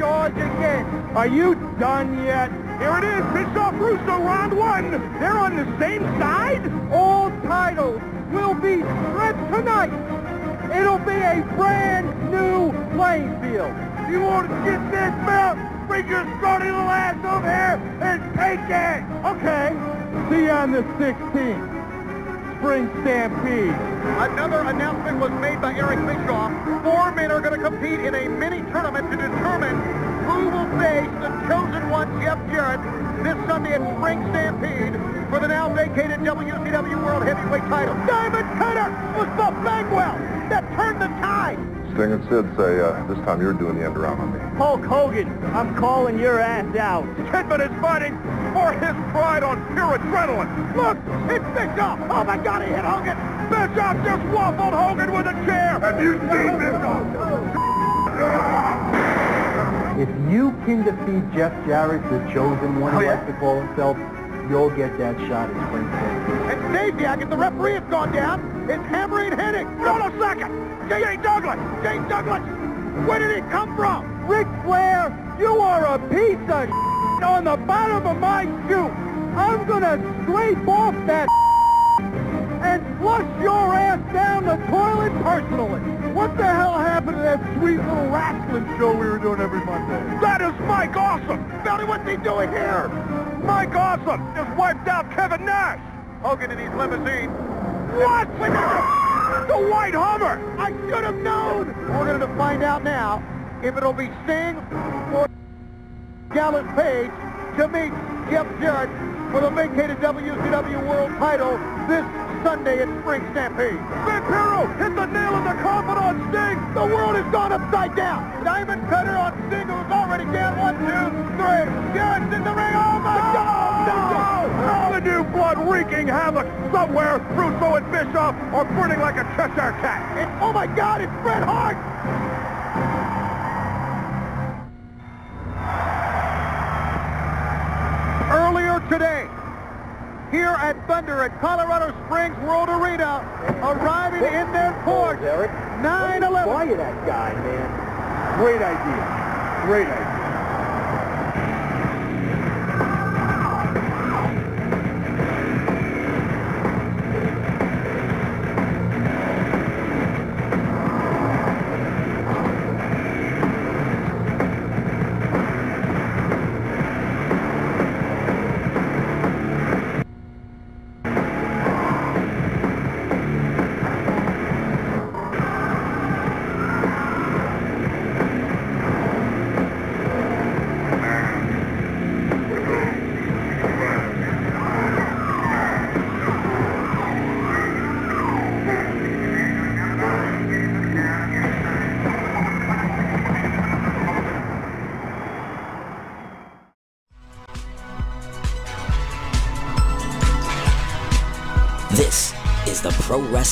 Again. Are you done yet? Here it is, Bischoff Russo, round one. They're on the same side? All titles will be stripped tonight. It'll be a brand new playing field. If you want to get this belt? Bring your starting ass over here and take it. Okay. See you on the 16th. Spring Stampede. Another announcement was made by Eric Bischoff. Four men are going to compete in a mini tournament to determine who will face the chosen one, Jeff Jarrett, this Sunday at Spring Stampede for the now vacated WCW World Heavyweight title. Diamond Cutter was Buff Bagwell that turned the tide. Sting and Sid say uh, this time you're doing the end around on me. Hulk Hogan, I'm calling your ass out. Kidman is fighting for his pride on pure adrenaline. Look, it's Bischoff. Oh my God, he hit Hogan. Bischoff just waffled Hogan with a chair. Have you seen Bischoff? If you can defeat Jeff Jarrett, the chosen one, Oh, he yeah? likes to call himself, you'll get that shot at Spring Stampede. And the referee has gone down, is hammering Hennig. Hold a second. J.A. Douglas. J. Douglas. Where did he come from? Ric Flair, you are a piece of on the bottom of my shoe. I'm gonna scrape off that and flush your ass down the toilet personally. What the hell happened to that sweet little wrestling show we were doing every Monday? That is Mike Awesome. Belly, what's he doing here? Mike Awesome just wiped out Kevin Nash. Hogan in his limousine. What? The White Hummer. I should have known. We're going to find out now if it'll be Sting or Dallas Page to meet Jeff Jarrett for the vacated WCW World title this Sunday at Spring Stampede. Hero hit the nail in the coffin on Sting. The world has gone upside down. Diamond Cutter on Sting, who's already down one, two, three. Jarrett's in the ring. Oh, my God. The new blood wreaking havoc somewhere. Russo and Bischoff are burning like a Cheshire cat. Oh, my God, it's Bret Hart. Earlier today, here at Thunder at Colorado Springs World Arena, arriving in their port, 9-11. Why you that guy, man. Great idea. Great idea.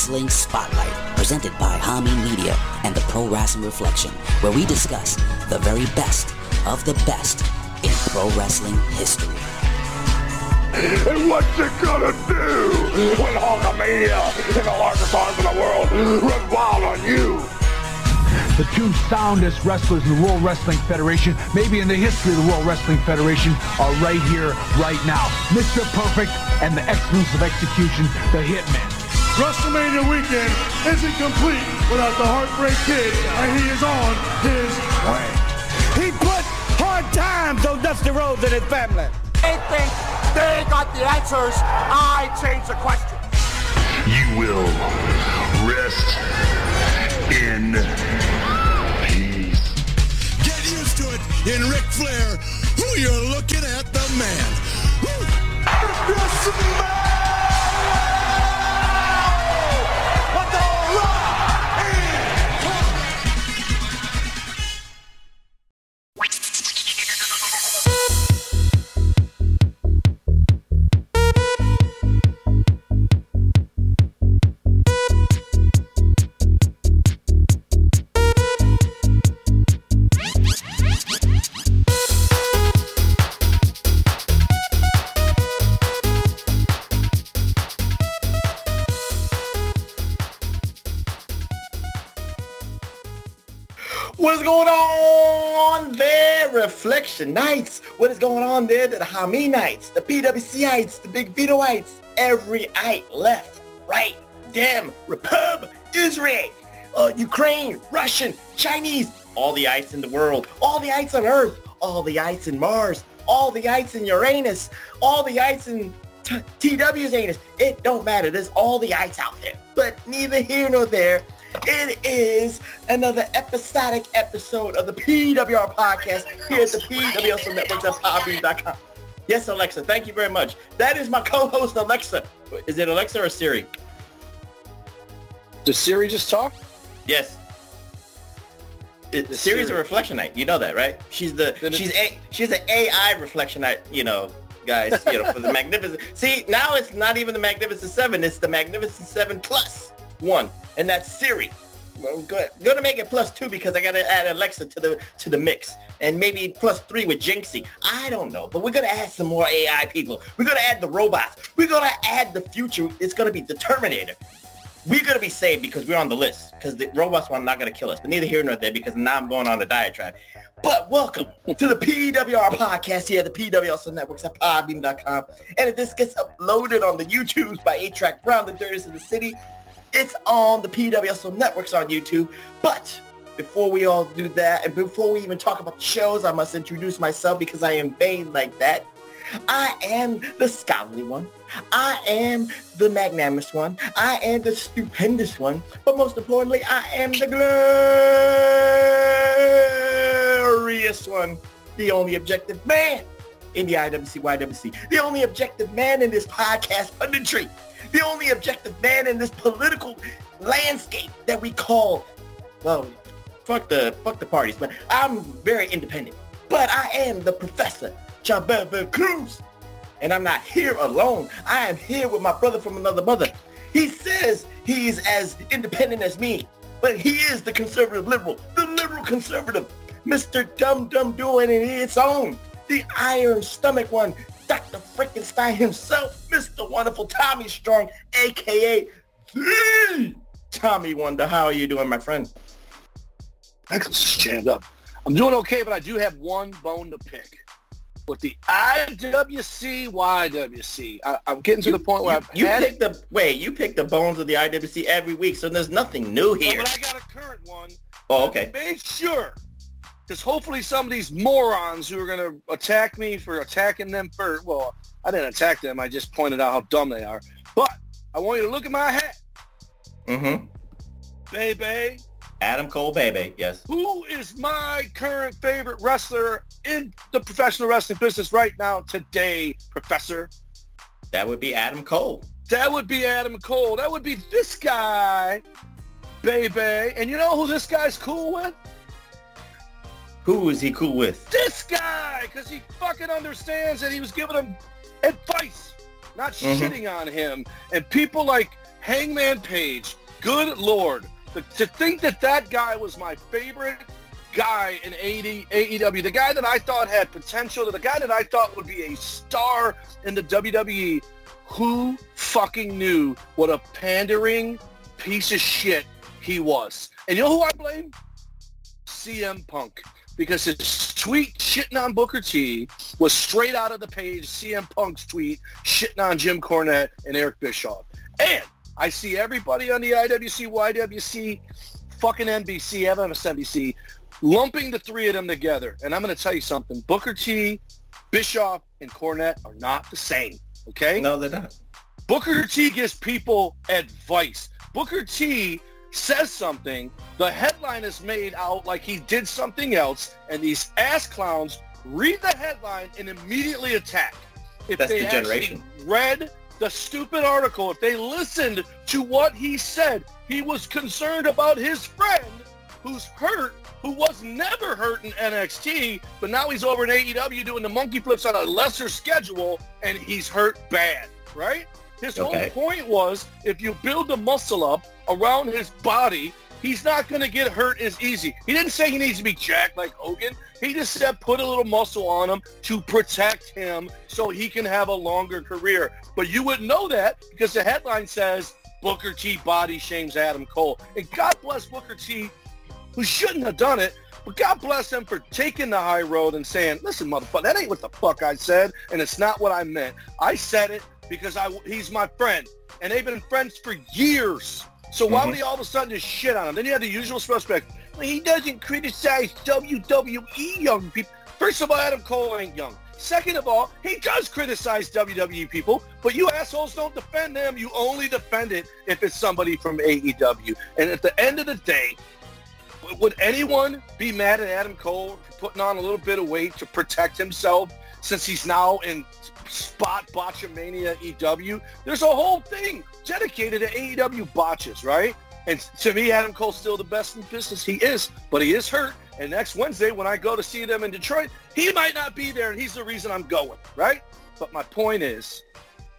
Wrestling Spotlight, presented by Hami Media and the Pro Wrestling Reflection, where we discuss the very best of the best in pro wrestling history. And what's it gonna do when Hulkamania and the largest arms in the world run wild on you? The two soundest wrestlers in the World Wrestling Federation, maybe in the history of the World Wrestling Federation, are right here, right now. Mr. Perfect and the excellence of execution, the Hitman. WrestleMania weekend isn't complete without the Heartbreak Kid, and he is on his way. He put hard times on Dusty Rhodes and his family. They think they got the answers. I change the question. You will rest in peace. Get used to it in Ric Flair, who you're looking at the man. This man! Knights? What is going on there, the Hami Knights, the PWCites, the Big Vitoites, every ite left, right, dem, Repub, Israel, uh, Ukraine, Russian, Chinese, all the ites in the world, all the ites on Earth, all the ites in Mars, all the ites in Uranus, all the ites in t- TW's anus. It don't matter. There's all the ites out there. But neither here nor there. It is another episodic episode of the PWR podcast here at the PWR Network at Podbean.com. Yes, Alexa. Thank you very much. That is my co-host, Alexa. Is it Alexa or Siri? Does Siri just talk? Yes. It, Siri's a reflectionite. You know that, right? She's the she's a she's an AI reflectionite. You know, guys. You know, for the magnificent. See, now it's not even the Magnificent Seven. It's the Magnificent Seven plus one, and that's Siri. Well, good. Gonna make it plus two because I gotta add Alexa to the to the mix, and maybe plus three with Jinxie. I don't know, but we're gonna add some more AI people. We're gonna add the robots. We're gonna add the future. It's gonna be the Terminator. We're gonna be saved because we're on the list because the robots are not gonna kill us. But neither here nor there because now I'm going on a diatribe. But welcome to the PWR podcast here at the PWR Networks at podbean.com. And if this gets uploaded on the YouTubes by A-Track Brown, the Dirtiest of the City, it's on the PWSL networks on YouTube. But before we all do that, and before we even talk about the shows, I must introduce myself because I am vain like that. I am the scholarly one. I am the magnanimous one. I am the stupendous one. But most importantly, I am the glorious one. The only objective man in the IWC YWC. The only objective man in this podcast punditry the only objective man in this political landscape that we call, well, fuck the fuck the parties, but I'm very independent. But I am the professor, Chabebe Cruz. And I'm not here alone. I am here with my brother from another mother. He says he's as independent as me, but he is the conservative liberal, the liberal conservative, Mr. Dum Dum doing it its own, the iron stomach one, Dr. Frankenstein himself, Mr. Wonderful Tommy Strong, a.k.a. The Tommy Wonder. How are you doing, my friend? I can stand up. I'm doing okay, but I do have one bone to pick. With the IWC, YWC, I, am getting to you, the point where you, I've you pick the wait. You pick the bones of the IWC every week, so there's nothing new here. No, but I got a current one. Oh, okay. Make sure because hopefully some of these morons who are going to attack me for attacking them first, well, I didn't attack them. I just pointed out how dumb they are. But I want you to look at my hat. Mm-hmm. Baby. Adam Cole, baby. Yes. Who is my current favorite wrestler in the professional wrestling business right now today, Professor? That would be Adam Cole. That would be Adam Cole. That would be this guy, baby. And you know who this guy's cool with? Who is he cool with? This guy, because he fucking understands that he was giving him advice, not mm-hmm. shitting on him. And people like Hangman Page, good lord, the, to think that that guy was my favorite guy in AD, AEW, the guy that I thought had potential, the guy that I thought would be a star in the WWE, who fucking knew what a pandering piece of shit he was? And you know who I blame? CM Punk because his tweet shitting on Booker T was straight out of the page CM Punk's tweet shitting on Jim Cornette and Eric Bischoff. And I see everybody on the IWC, YWC, fucking NBC, MSNBC, lumping the three of them together. And I'm going to tell you something. Booker T, Bischoff, and Cornette are not the same. Okay? No, they're not. Booker T gives people advice. Booker T says something, the headline is made out like he did something else, and these ass clowns read the headline and immediately attack. If That's they the generation. read the stupid article, if they listened to what he said, he was concerned about his friend who's hurt, who was never hurt in NXT, but now he's over in AEW doing the monkey flips on a lesser schedule, and he's hurt bad, right? His okay. whole point was if you build the muscle up around his body, he's not going to get hurt as easy. He didn't say he needs to be jacked like Hogan. He just said put a little muscle on him to protect him so he can have a longer career. But you wouldn't know that because the headline says Booker T body shames Adam Cole. And God bless Booker T, who shouldn't have done it, But God bless him for taking the high road and saying, listen, motherfucker, that ain't what the fuck I said, and it's not what I meant. I said it because I, he's my friend, and they've been friends for years. So why would mm-hmm. he all of a sudden just shit on him? Then you have the usual suspect. He doesn't criticize WWE young people. First of all, Adam Cole ain't young. Second of all, he does criticize WWE people, but you assholes don't defend them. You only defend it if it's somebody from AEW. And at the end of the day, would anyone be mad at Adam Cole for putting on a little bit of weight to protect himself since he's now in spot botchamania EW? There's a whole thing dedicated to AEW botches, right? And to me, Adam Cole's still the best in business. He is, but he is hurt. And next Wednesday, when I go to see them in Detroit, he might not be there, and he's the reason I'm going, right? But my point is,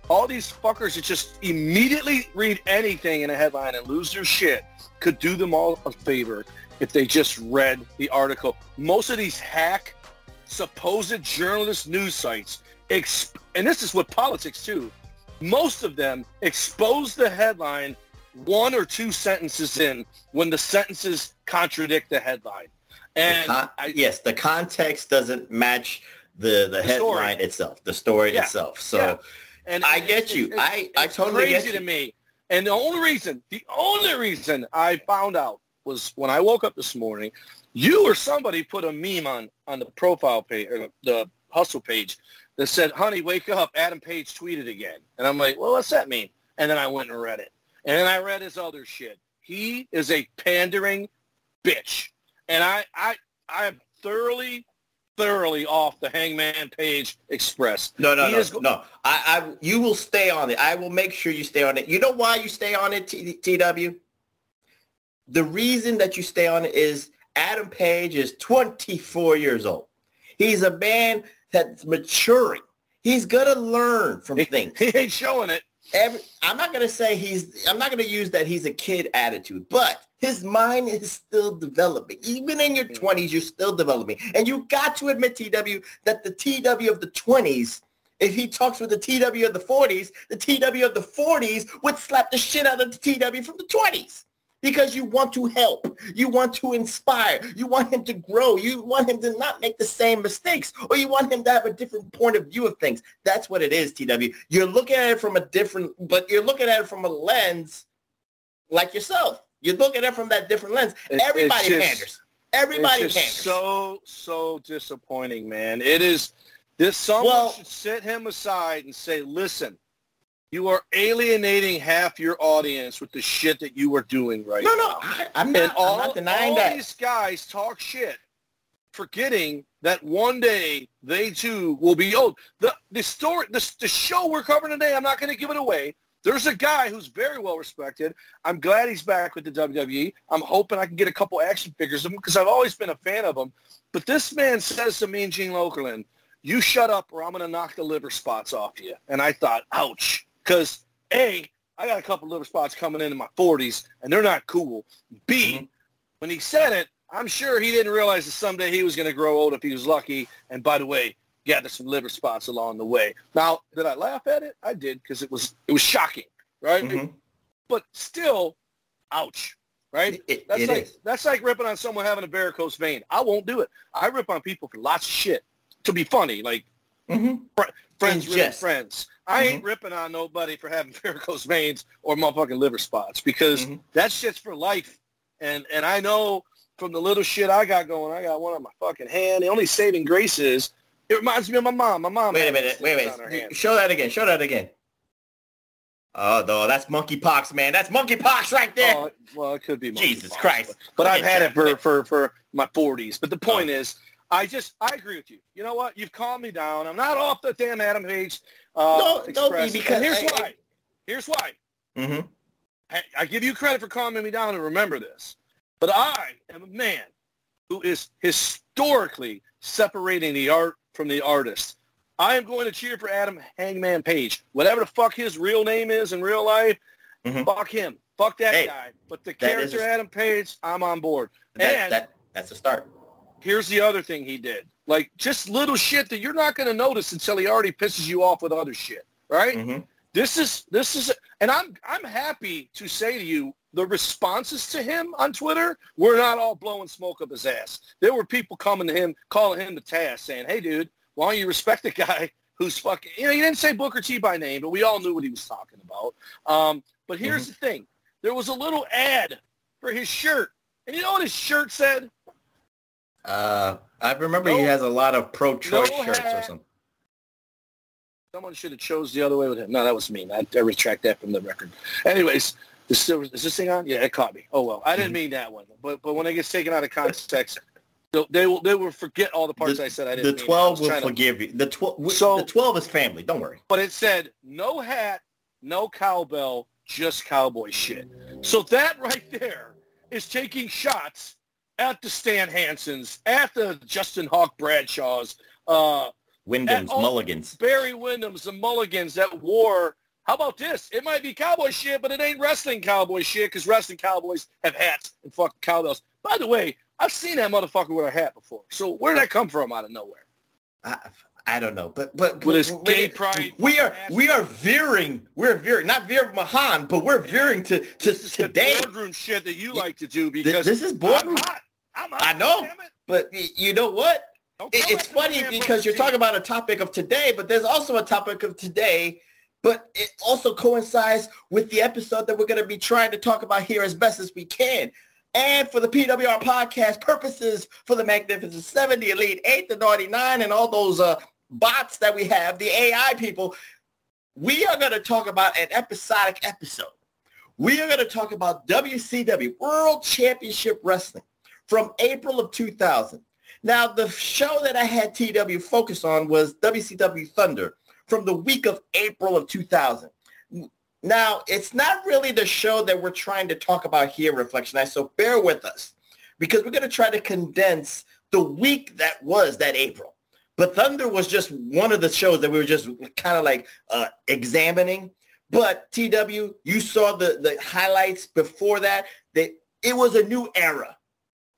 all these fuckers that just immediately read anything in a headline and lose their shit could do them all a favor if they just read the article. Most of these hack, supposed journalist news sites, exp- and this is with politics too, most of them expose the headline one or two sentences in when the sentences contradict the headline. And the con- I, yes, the context doesn't match the the, story. headline itself, the story Yeah, itself. So yeah. and I it's- get you. it's- I- I it's totally get crazy you. to me. And the only reason, the only reason I found out was when I woke up this morning, you or somebody put a meme on on the profile page or the hustle page that said, "Honey, wake up! Adam Page tweeted again." And I'm like, "Well, what's that mean?" And then I went and read it, and then I read his other shit. He is a pandering bitch, and I I I am thoroughly thoroughly off the Hangman Page Express. no, no, He no, go- no. I, I, you will stay on it. I will make sure you stay on it. You know why you stay on it, T, TW? The reason that you stay on it is Adam Page is 24 years old. He's a man that's maturing. He's gonna learn from things. He ain't showing it. every, I'm not going to say he's, I'm not going to use that he's a kid attitude, but his mind is still developing. Even in your 20s, you're still developing. And you got to admit, TW, that the TW of the 20s, if he talks with the TW of the 40s, the TW of the 40s would slap the shit out of the TW from the 20s. Because you want to help. You want to inspire. You want him to grow. You want him to not make the same mistakes. Or you want him to have a different point of view of things. That's what it is, TW. You're looking at it from a different, but you're looking at it from a lens like yourself. You're looking at it from that different lens. It- Everybody just- panders. Everybody it's panders. so so disappointing, man. It is. This someone Well- should set him aside and say, "Listen, you are alienating half your audience with the shit that you are doing right no, now." no, I, I'm, not, all, I'm not denying all that. these guys talk shit, forgetting that one day they too will be old. The the story, the, the show we're covering today, I'm not going to give it away. There's a guy who's very well respected. I'm glad he's back with the WWE. I'm hoping I can get a couple action figures of him because I've always been a fan of him. But this man says to me and Gene Okerlund, you shut up or I'm going to knock the liver spots off you. And I thought, ouch. Because, A, I got a couple liver spots coming in in my 40s, and they're not cool. B, when he said it, I'm sure he didn't realize that someday he was going to grow old if he was lucky. And by the way, gathered some liver spots along the way. Now, did I laugh at it? I did because it was it was shocking, right? Mhm. But still, ouch, right? It- that's it like is. that's like ripping on someone having a varicose vein. I won't do it. I rip on people for lots of shit to be funny, like Mhm. friends In ripping jest. friends. I Mm-hmm. ain't ripping on nobody for having varicose veins or motherfucking liver spots because Mhm. that shit's for life. And and I know from the little shit I got going, I got one on my fucking hand. The only saving grace is it reminds me of my mom. My mom. Wait a minute. Wait a stitches on her minute. Show that again. Show that again. Oh, no, that's monkeypox, man. That's monkeypox right there. Oh, well, it could be. Jesus Christ. But, but I've had it for, for, for my 40s. But the point Oh. is, I just, I agree with you. You know what? You've calmed me down. I'm not off the damn Adam Page uh, No, don't be because and here's I- why. Here's why. Mm-hmm. I, I give you credit for calming me down and remember this. But I am a man who is historically separating the art from the artist. I am going to cheer for Adam Hangman Page. Whatever the fuck his real name is in real life, Mhm. fuck him. Fuck that Hey, guy. But the character Adam Page, I'm on board. That, and that, that's a start. Here's the other thing he did. Like just little shit that you're not going to notice until he already pisses you off with other shit, right? Mhm. This is this is and I'm I'm happy to say to you the responses to him on Twitter were not all blowing smoke up his ass. There were people coming to him, calling him the task, saying, hey, dude, why don't you respect the guy who's fucking, you know, he didn't say Booker T by name, but we all knew what he was talking about. Um, but here's mm-hmm. the thing. There was a little ad for his shirt. And you know what his shirt said? Uh, I remember no, he has a lot of pro-choice no shirts hat. or something. Someone should have chose the other way with him. No, that was me. I, I retract that from the record. Anyways, is, is this thing on? Yeah, it caught me. Oh well, I didn't mean that one. But but when it gets taken out of context, they will they will forget all the parts the, I said I didn't. The twelve will forgive to, you. The twelve. So the twelve is family. Don't worry. But it said no hat, no cowbell, just cowboy shit. So that right there is taking shots at the Stan Hansens, at the Justin Hawk Bradshaws, uh, Windham's, Mulligans, Barry Windham's, the Mulligans that wore. How about this? It might be cowboy shit, but it ain't wrestling cowboy shit because wrestling cowboys have hats and fucking cowbells. By the way, I've seen that motherfucker with a hat before. So where did that come from out of nowhere? I, I don't know, but but with his gay pride, we are we are veering. We're veering, not Veer Mahaan, but we're veering to to today. boardroom shit that you like to do because this, is boardroom. I'm hot. I'm hot. I know, but you know what? it's funny because you're talking about a topic of today, but there's also a topic of today, but it also coincides with the episode that we're going to be trying to talk about here as best as we can. And for the PWR podcast purposes, for the Magnificent 70, Elite 8, the Naughty 9, and all those uh, bots that we have, the AI people, we are going to talk about an episodic episode. We are going to talk about WCW, World Championship Wrestling, from April of 2000. Now, the show that I had TW focus on was WCW Thunder from the week of April of 2000. Now, it's not really the show that we're trying to talk about here, Reflectionite, so bear with us because we're going to try to condense the week that was that April. But Thunder was just one of the shows that we were just kind of like uh, examining. But TW, you saw the, the highlights before that. That it was a new era.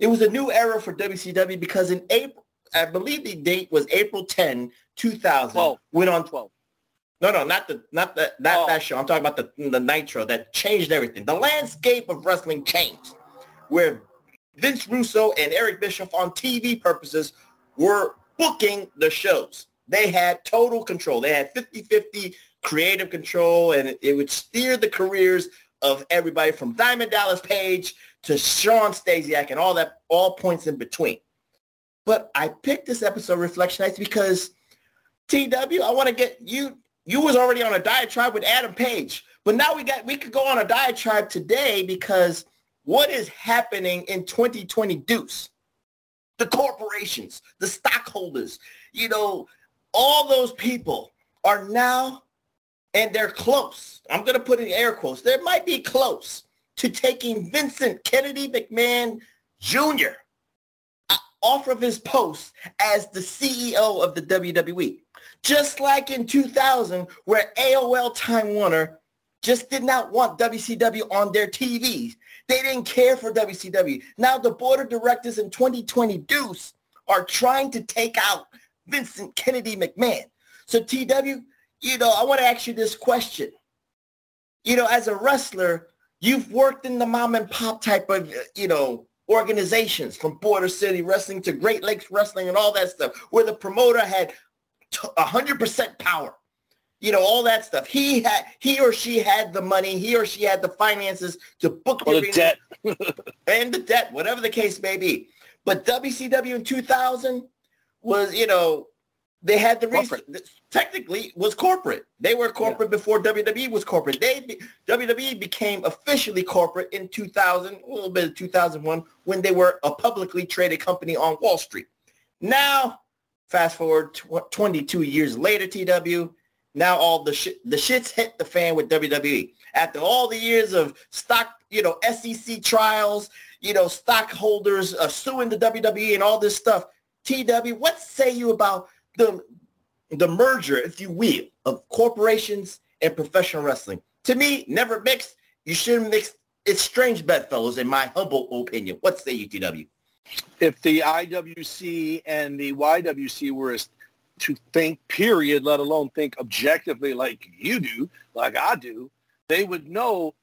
It was a new era for WCW because in April, I believe the date was April 10, 2000. 12. Went on 12. No, no, not the not the not oh. that show. I'm talking about the the Nitro that changed everything. The landscape of wrestling changed, where Vince Russo and Eric Bischoff on TV purposes were booking the shows. They had total control. They had 50-50 creative control, and it, it would steer the careers of everybody from Diamond Dallas Page to Shawn Stasiak and all that, all points in between. But I picked this episode Reflectionites because TW, I want to get you. You was already on a diatribe with Adam Page, but now we got we could go on a diatribe today because what is happening in 2020 Deuce? The corporations, the stockholders, you know, all those people are now, and they're close. I'm going to put in air quotes. They might be close to taking Vincent Kennedy McMahon Jr. Off of his post as the CEO of the WWE. Just like in 2000, where AOL Time Warner just did not want WCW on their TVs. They didn't care for WCW. Now the board of directors in 2020 Deuce are trying to take out Vincent Kennedy McMahon. So TW, you know, I want to ask you this question. You know, as a wrestler, You've worked in the mom and pop type of, you know, organizations from Border City Wrestling to Great Lakes Wrestling and all that stuff, where the promoter had 100% power. You know, all that stuff. He had, he or she had the money. He or she had the finances to book the, the debt and the debt, whatever the case may be. But WCW in 2000 was, you know, they had the corporate. technically was corporate. They were corporate yeah. before WWE was corporate. They WWE became officially corporate in 2000, a little bit of 2001 when they were a publicly traded company on Wall Street. Now, fast forward tw- 22 years later, TW. Now all the shit the shits hit the fan with WWE. After all the years of stock, you know, SEC trials, you know, stockholders uh, suing the WWE and all this stuff. TW, what say you about the the merger, if you will, of corporations and professional wrestling. To me, never mixed. You shouldn't mix. It's strange bedfellows, in my humble opinion. What say you, TW? If the IWC and the YWC were to think, period, let alone think objectively like you do, like I do, they would know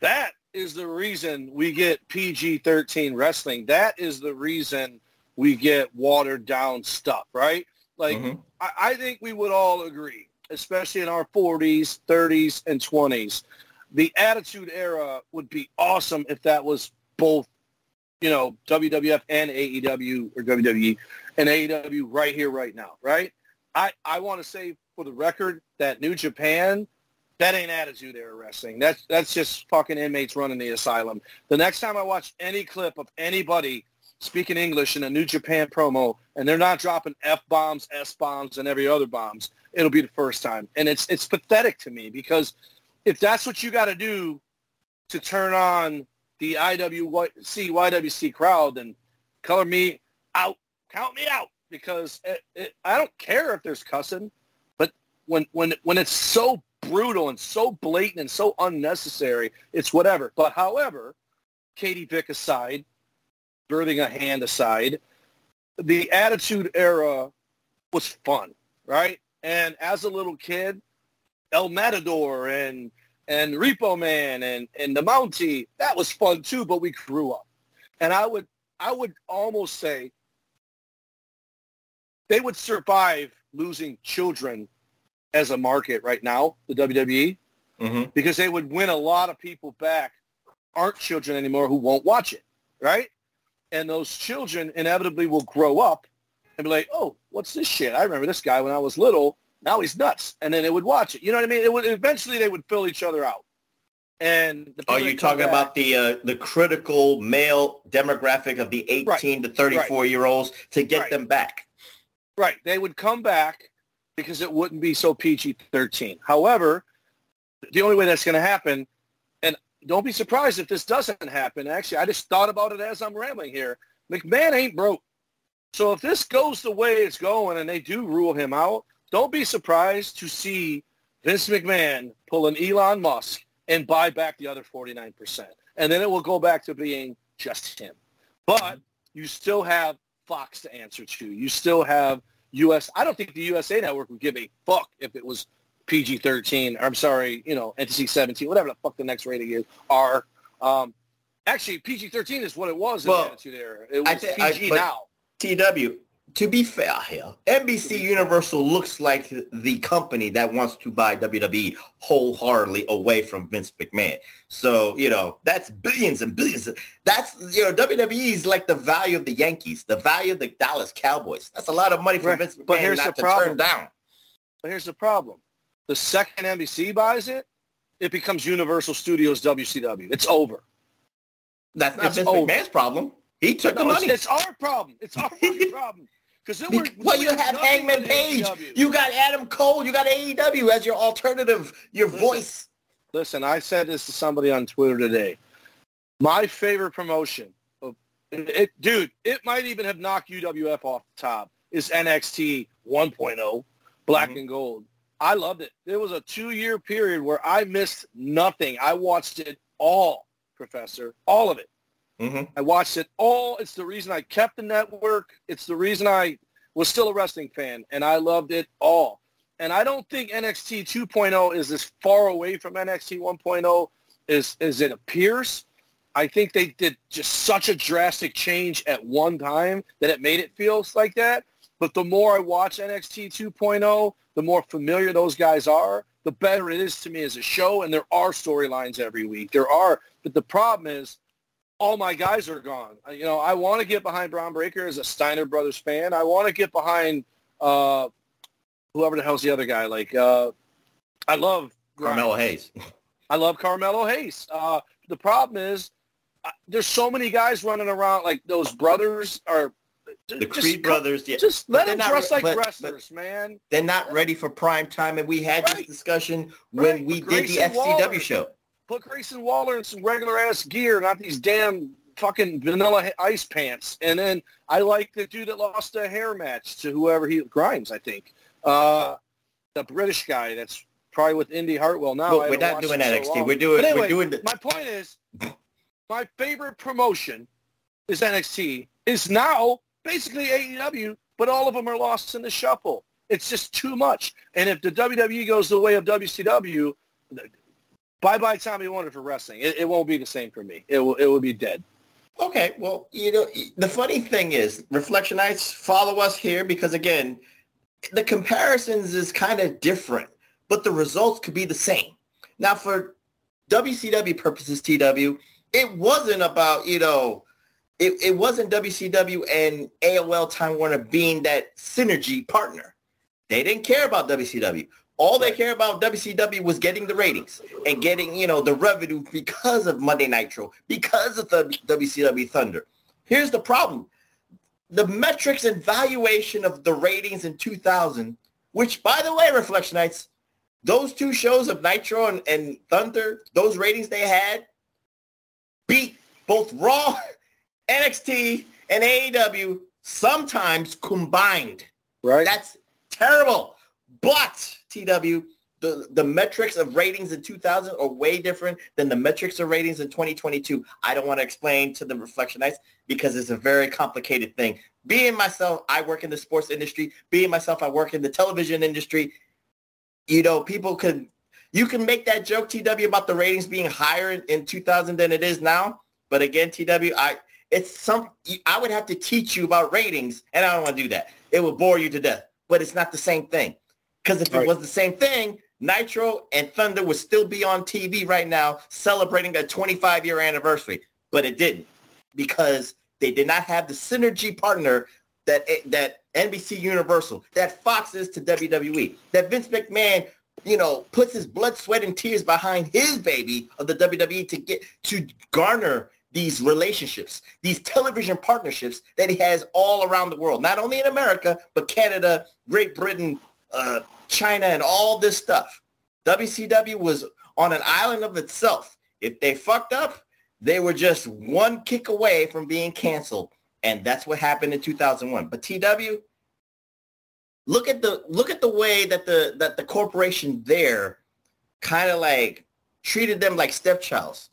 that is the reason we get PG-13 wrestling. That is the reason we get watered down stuff, right? Like, Mhm. I, I think we would all agree, especially in our 40s, 30s, and 20s, the Attitude Era would be awesome if that was both, you know, WWF and AEW or WWE and AEW right here, right now, right? I, I want to say for the record that New Japan, that ain't Attitude Era wrestling. That's that's just fucking inmates running the asylum. The next time I watch any clip of anybody speaking English in a New Japan promo and they're not dropping F bombs, S bombs, and every other bombs, it'll be the first time. And it's it's pathetic to me because if that's what you got to do to turn on the IWC YWC crowd, then color me out, count me out because it, it, I don't care if there's cussing, but when when when it's so brutal and so blatant and so unnecessary, it's whatever. But however, Katie Vick aside, birthing a hand aside, the Attitude Era was fun, right? And as a little kid, El Matador and and Repo Man and and the Mountie, that was fun too. But we grew up, and I would I would almost say they would survive losing children as a market right now, the WWE, Mhm. because they would win a lot of people back aren't children anymore who won't watch it, right? And those children inevitably will grow up and be like, oh, what's this shit? I remember this guy when I was little. Now he's nuts. And then they would watch it. You know what I mean? It would eventually they would fill each other out. And Are you talking back- about the uh, the critical male demographic of the 18 to 34 year olds to get Right. them back? Right. They would come back because it wouldn't be so PG-13. However, the only way that's going to happen, don't be surprised if this doesn't happen. Actually, I just thought about it as I'm rambling here. McMahon ain't broke. So if this goes the way it's going and they do rule him out, don't be surprised to see Vince McMahon pull an Elon Musk and buy back the other 49%. And then it will go back to being just him. But you still have Fox to answer to. You still have US. I don't think the USA Network would give a fuck if it was PG-13. I'm sorry, you know, NC-17, whatever the fuck the next rating is. R. Um, actually, PG-13 is what it was in Well, the Attitude Era. It I was I- PG but- now. TW, to be fair here, NBC Universal looks like the company that wants to buy WWE wholeheartedly away from Vince McMahon. So, you know, that's billions and billions. That's, you know, WWE is like the value of the Yankees, the value of the Dallas Cowboys. That's a lot of money for Right. Vince McMahon But here's not the to problem. turn down. But here's the problem. The second NBC buys it, it becomes Universal Studios WCW. It's over. That's not It's Vince over. McMahon's problem. He took the No, it's, money. it's our problem. It's our problem. Because well, you have Hangman Page. AEW. You got Adam Cole. You got AEW as your alternative, your Listen. voice. Listen, I said this to somebody on Twitter today. My favorite promotion, of, it, dude, it might even have knocked UWF off the top, is NXT 1.0, oh, Black Mhm. and Gold. I loved it. There was a two-year period where I missed nothing. I watched it all, Professor, all of it. hmm I watched it all. It's the reason I kept the network. It's the reason I was still a wrestling fan, and I loved it all. And I don't think NXT 2.0 is as far away from NXT 1.0 as, as it appears. I think they did just such a drastic change at one time that it made it feel like that. But the more I watch NXT 2.0, the more familiar those guys are, the better it is to me as a show. And there are storylines every week. There are. But the problem is all my guys are gone. You know, I want to get behind Bron Breakker as a Steiner Brothers fan. I want to get behind uh, whoever the hell's the other guy. Like, uh, I love Grimes. Carmelo Hayes. I love Carmelo Hayes. Uh, the problem is uh, there's so many guys running around like those brothers are The just Creed brothers. Yeah. Just let them not dress re- like wrestlers, man. They're not ready for prime time, and we had Right. this discussion when Right, we did the FCW Waller- show. Put Grayson Waller in some regular ass gear, not these damn fucking vanilla ice pants. And then I like the dude that lost a hair match to whoever he Grimes, I think. Uh, the British guy that's probably with Indi Hartwell now. I we're haven't doing him so NXT. We're doing- But we're doing the- My point is, my favorite promotion is NXT. Is now basically AEW, but all of them are lost in the shuffle. It's just too much. And if the WWE goes the way of WCW, bye bye Tommy Wonder for wrestling. It, it won't be the same for me. It will it will be dead. Okay, well, you know, the funny thing is, Reflectionites follow us here because again, the comparisons is kind of different, but the results could be the same. Now, for WCW purposes, TW, it wasn't about you know, it, it wasn't WCW and AOL Time Warner being that synergy partner. They didn't care about WCW. All they care about WCW was getting the ratings and getting, you know, the revenue because of Monday Nitro, because of the WCW Thunder. Here's the problem. The metrics and valuation of the ratings in 2000, which by the way, Reflectionites, those two shows of Nitro and, and Thunder, those ratings they had beat both Raw, NXT, and AEW sometimes combined. Right. That's terrible. But TW, the, the metrics of ratings in 2000 are way different than the metrics of ratings in 2022. I don't want to explain to the Reflectionites because it's a very complicated thing. Being myself, I work in the sports industry. Being myself, I work in the television industry. You know, people could, you can make that joke, TW, about the ratings being higher in, in 2000 than it is now. But again, TW, I, it's some, I would have to teach you about ratings and I don't want to do that. It would bore you to death, but it's not the same thing. Because if it was the same thing, Nitro and Thunder would still be on TV right now celebrating a 25-year anniversary. But it didn't because they did not have the synergy partner that eh, that NBC Universal, that Fox is to WWE, that Vince McMahon, you know, puts his blood, sweat, and tears behind his baby of the WWE to get to garner these relationships, these television partnerships that he has all around the world, not only in America, but Canada, Great Britain, uh, China and all this stuff. WCW was on an island of itself. If they fucked up, they were just one kick away from being canceled. And that's what happened in 2001. But TW, look at the look at the way that the that the corporation there kind of like treated them like stepchilds.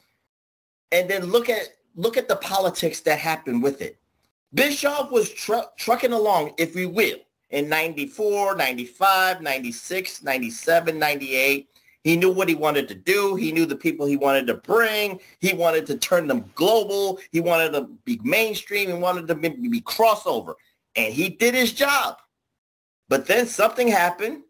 And then look at look at the politics that happened with it. Bischoff was tr- trucking along, if we will, in 94, 95, 96, 97, 98. He knew what he wanted to do. He knew the people he wanted to bring. He wanted to turn them global. He wanted to be mainstream. He wanted to be, be crossover. And he did his job. But then something happened.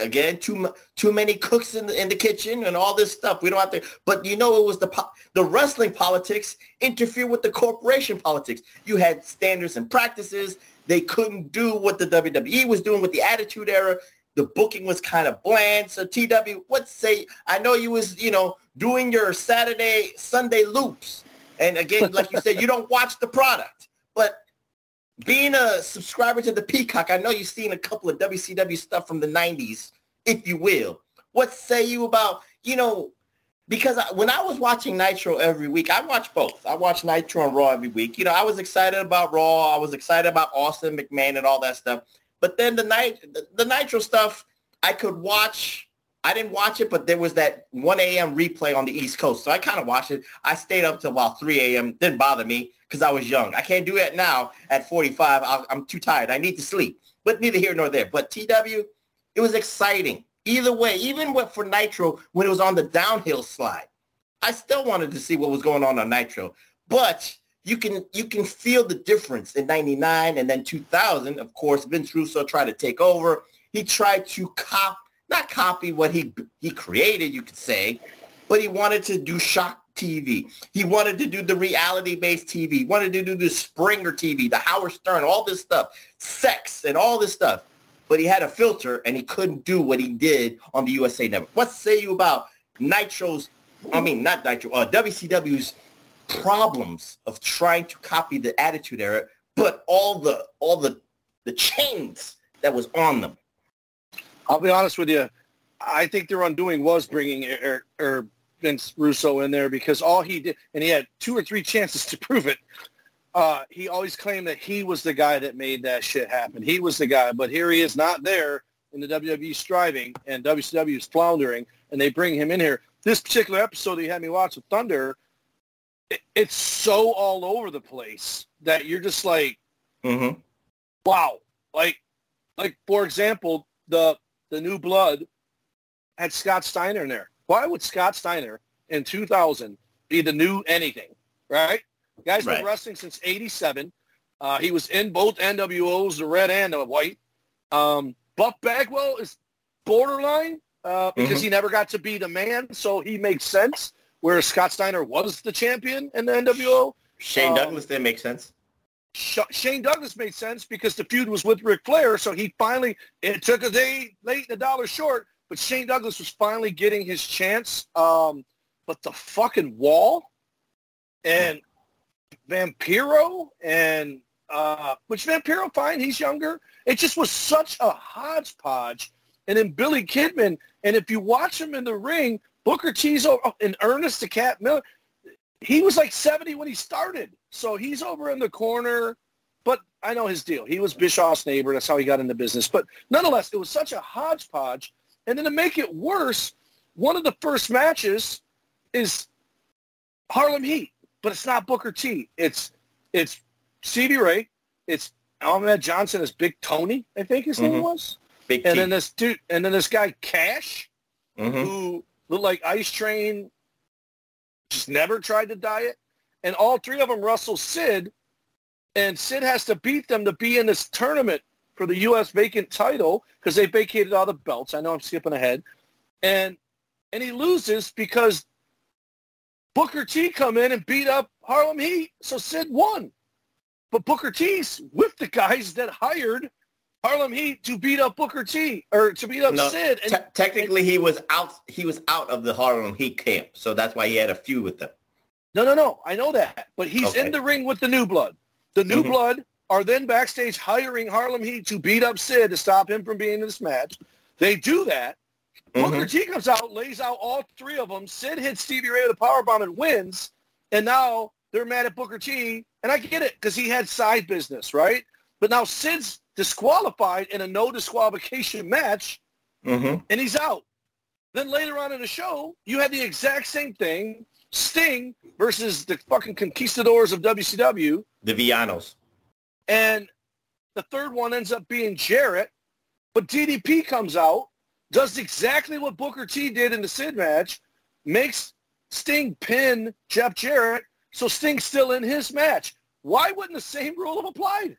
Again, too too many cooks in the in the kitchen and all this stuff. We don't have to. But you know, it was the the wrestling politics interfere with the corporation politics. You had standards and practices. They couldn't do what the WWE was doing with the Attitude Era. The booking was kind of bland. So TW, what say? I know you was, you know, doing your Saturday, Sunday loops. And again, like you said, you don't watch the product. But being a subscriber to the Peacock, I know you've seen a couple of WCW stuff from the 90s, if you will. What say you about, you know, because I, when I was watching Nitro every week, I watch both. I watch Nitro and Raw every week. You know, I was excited about Raw. I was excited about Austin McMahon and all that stuff. But then the night, the, the Nitro stuff, I could watch. I didn't watch it, but there was that 1 a.m. replay on the East Coast. So I kind of watched it. I stayed up till about 3 a.m. Didn't bother me because I was young. I can't do that now at 45. i I'm too tired. I need to sleep. But neither here nor there. But TW, it was exciting. Either way, even with, for Nitro, when it was on the downhill slide, I still wanted to see what was going on on Nitro. But you can you can feel the difference in 99 and then 2000. Of course, Vince Russo tried to take over. He tried to cop, not copy what he he created, you could say, but he wanted to do shock TV. He wanted to do the reality-based TV. He wanted to do the Springer TV, the Howard Stern, all this stuff, sex and all this stuff but he had a filter and he couldn't do what he did on the USA Network. What say you about Nitro's, I mean, not Nitro, uh, WCW's problems of trying to copy the Attitude Era, but all the all the the chains that was on them. I'll be honest with you. I think their undoing was bringing er, er, Vince Russo in there because all he did, and he had two or three chances to prove it. Uh, he always claimed that he was the guy that made that shit happen. He was the guy, but here he is not there in the WWE striving, and WCW is floundering, and they bring him in here. This particular episode that you had me watch with Thunder, it, it's so all over the place that you're just like, mm-hmm. wow. Like, like for example, the the new blood had Scott Steiner in there. Why would Scott Steiner in 2000 be the new anything, right? Guy's been wrestling since 87. Uh, he was in both NWOs, the red and the white. Um, Buff Bagwell is borderline uh, because Mhm. he never got to be the man, so he makes sense. Whereas Scott Steiner was the champion in the NWO. Shane Um, Douglas didn't make sense. Sh- Shane Douglas made sense because the feud was with Ric Flair, so he finally, it took a day late and a dollar short, but Shane Douglas was finally getting his chance. Um, but the fucking wall and Vampiro and, uh, which Vampiro, fine, he's younger. It just was such a hodgepodge. And then Billy Kidman, and if you watch him in the ring, Booker T's over, and Ernest the Cat Miller, he was like 70 when he started. So he's over in the corner. But I know his deal. He was Bischoff's neighbor. That's how he got into business. But nonetheless, it was such a hodgepodge. And then to make it worse, one of the first matches is Harlem Heat. But it's not Booker T. It's it's Stevie Ray. It's Ahmed Johnson as Big Tony, I think his name Mhm. was. Big And T. then this dude and then this guy Cash Mhm. who looked like Ice Train, just never tried to diet. And all three of them wrestle Sid, and Sid has to beat them to be in this tournament for the U.S. vacant title because they vacated all the belts. I know I'm skipping ahead. And and he loses because Booker T come in and beat up Harlem Heat, so Sid won. But Booker T's with the guys that hired Harlem Heat to beat up Booker T or to beat up No, Sid. And, te- technically, he was out. He was out of the Harlem Heat camp, so that's why he had a feud with them. No, no, no. I know that. But he's Okay. in the ring with the New Blood. The New Mhm. Blood are then backstage hiring Harlem Heat to beat up Sid to stop him from being in this match. They do that. Booker Mhm. T comes out, lays out all three of them. Sid hits Stevie Ray with a powerbomb and wins. And now they're mad at Booker T. And I get it because he had side business, right? But now Sid's disqualified in a no disqualification match Mm-hmm. and he's out. Then later on in the show, you had the exact same thing. Sting versus the fucking conquistadors of WCW. The Villanos. And the third one ends up being Jarrett. But DDP comes out, does exactly what Booker T did in the Sid match, makes Sting pin Jeff Jarrett, so Sting's still in his match. Why wouldn't the same rule have applied?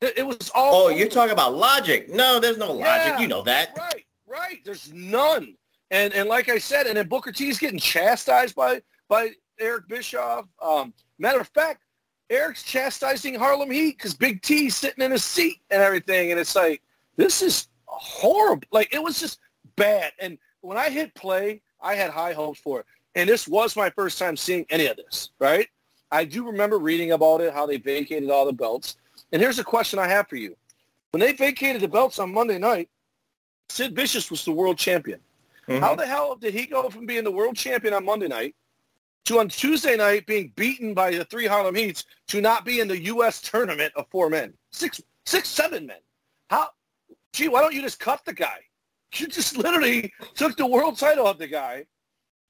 It, it was all Oh, you're talking about logic? No, there's no logic. Yeah. You know that. Right, right. There's none. And and like I said, and then Booker T's getting chastised by by Eric Bischoff. Um, matter of fact, Eric's chastising Harlem Heat because Big T's sitting in his seat and everything, and it's like this is horrible. Like it was just bad. And when I hit play, I had high hopes for it, and this was my first time seeing any of this. Right? I do remember reading about it, how they vacated all the belts. And here's a question I have for you: When they vacated the belts on Monday night, Sid Vicious was the world champion. Mhm. How the hell did he go from being the world champion on Monday night to on Tuesday night being beaten by the three Harlem Heats to not be in the U.S. tournament of four men, six, six, seven men? How? Gee, why don't you just cut the guy? You just literally took the world title of the guy.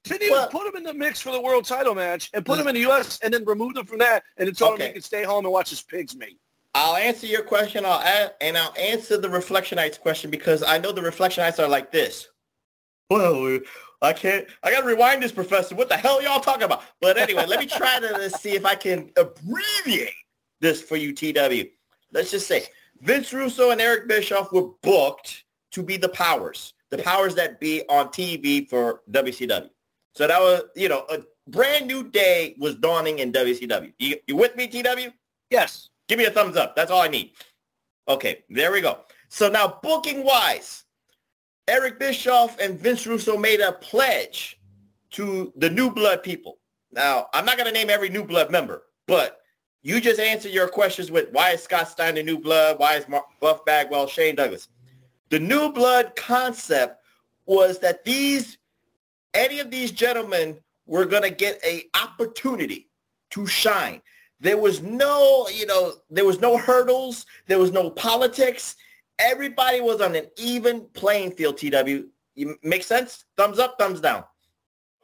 Didn't even Well- put him in the mix for the world title match and put him in the U.S. and then removed him from that and then told him he could stay home and watch his pigs mate. I'll answer your question. I'll add, and I'll answer the Reflectionites question because I know the Reflectionites are like this. Well, I can't. I gotta rewind this, Professor. What the hell y'all talking about? But anyway, let me try to see if I can abbreviate this for you, TW. Let's just say Vince Russo and Eric Bischoff were booked to be the powers, the powers that be on TV for WCW. So that was, you know, a brand new day was dawning in WCW. You, you with me, TW? Yes. Give me a thumbs up. That's all I need. Okay, there we go. So now booking wise, Eric Bischoff and Vince Russo made a pledge to the New Blood people. Now, I'm not going to name every New Blood member, but you just answer your questions with why is Scott Steiner New Blood? Why is Mar- Buff Bagwell, Shane Douglas? The New Blood concept was that these, any of these gentlemen were going to get a opportunity to shine. There was no, you know, there was no hurdles. There was no politics. Everybody was on an even playing field, TW. You make sense? Thumbs up, thumbs down.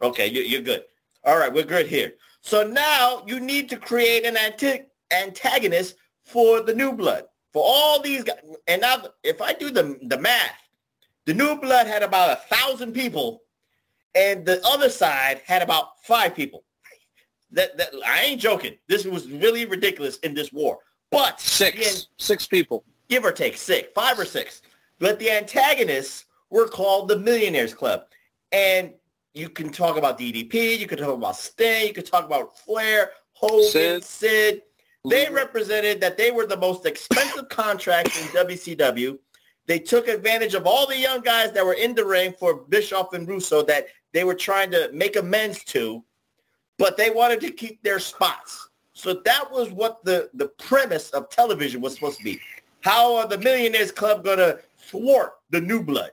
Okay, you, you're good. All right, we're good here. So now you need to create an anti- antagonist for the new blood, for all these guys. And now if I do the, the math, the new blood had about a thousand people and the other side had about five people. That, that I ain't joking. This was really ridiculous in this war. But six, again, six people, give or take six, five or six. But the antagonists were called the Millionaires Club, and you can talk about DDP, you can talk about Sting, you can talk about Flair, Hogan, Sid. Sid. They mm-hmm. represented that they were the most expensive contracts in WCW. They took advantage of all the young guys that were in the ring for Bischoff and Russo that they were trying to make amends to, but they wanted to keep their spots. So that was what the, the premise of television was supposed to be. How are the Millionaires Club going to thwart the new blood?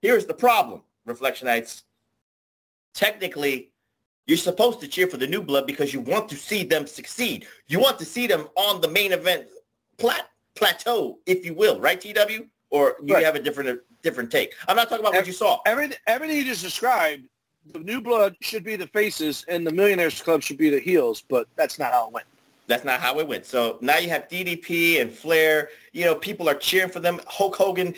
Here's the problem, Reflectionites. Technically, you're supposed to cheer for the new blood because you want to see them succeed. You want to see them on the main event plat- plateau, if you will, right, TW? Or you right. have a different different take? I'm not talking about what you saw. Everything, everything you just described, the new blood should be the faces and the Millionaires Club should be the heels, but that's not how it went. That's not how it went. So now you have DDP and Flair. You know, people are cheering for them. Hulk Hogan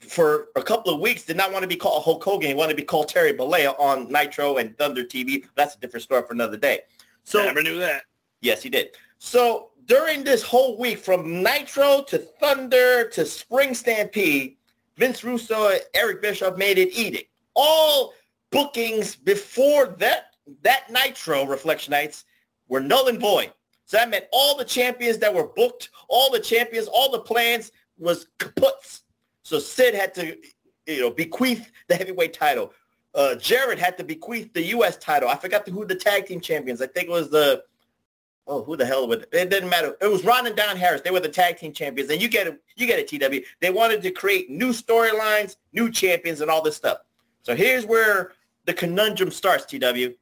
for a couple of weeks did not want to be called Hulk Hogan. He wanted to be called Terry Bollea on Nitro and Thunder TV. That's a different story for another day. So never knew that. Yes, he did. So during this whole week, from Nitro to Thunder to Spring Stampede, Vince Russo and Eric Bischoff made it edict. All bookings before that that Nitro Reflectionites were null and void. So that meant all the champions that were booked, all the champions, all the plans was kaputs. So Sid had to, you know, bequeath the heavyweight title. Uh, Jarrett had to bequeath the U.S. title. I forgot who the tag team champions. I think it was the, oh, who the hell was it? It didn't matter. It was Ron and Don Harris. They were the tag team champions. And you get it, you get it, TW. They wanted to create new storylines, new champions, and all this stuff. So here's where the conundrum starts, TW.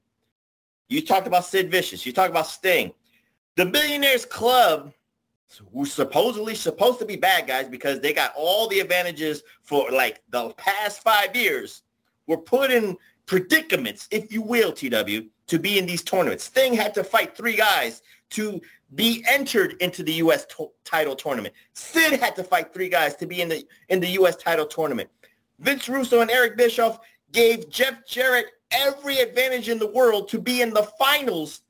You talked about Sid Vicious. You talked about Sting. The Billionaires Club who's supposedly supposed to be bad guys because they got all the advantages for like the past five years were put in predicaments, if you will, TW, to be in these tournaments. Sting had to fight three guys to be entered into the U.S. To- title tournament. Sid had to fight three guys to be in the in the U.S. title tournament. Vince Russo and Eric Bischoff gave Jeff Jarrett every advantage in the world to be in the finals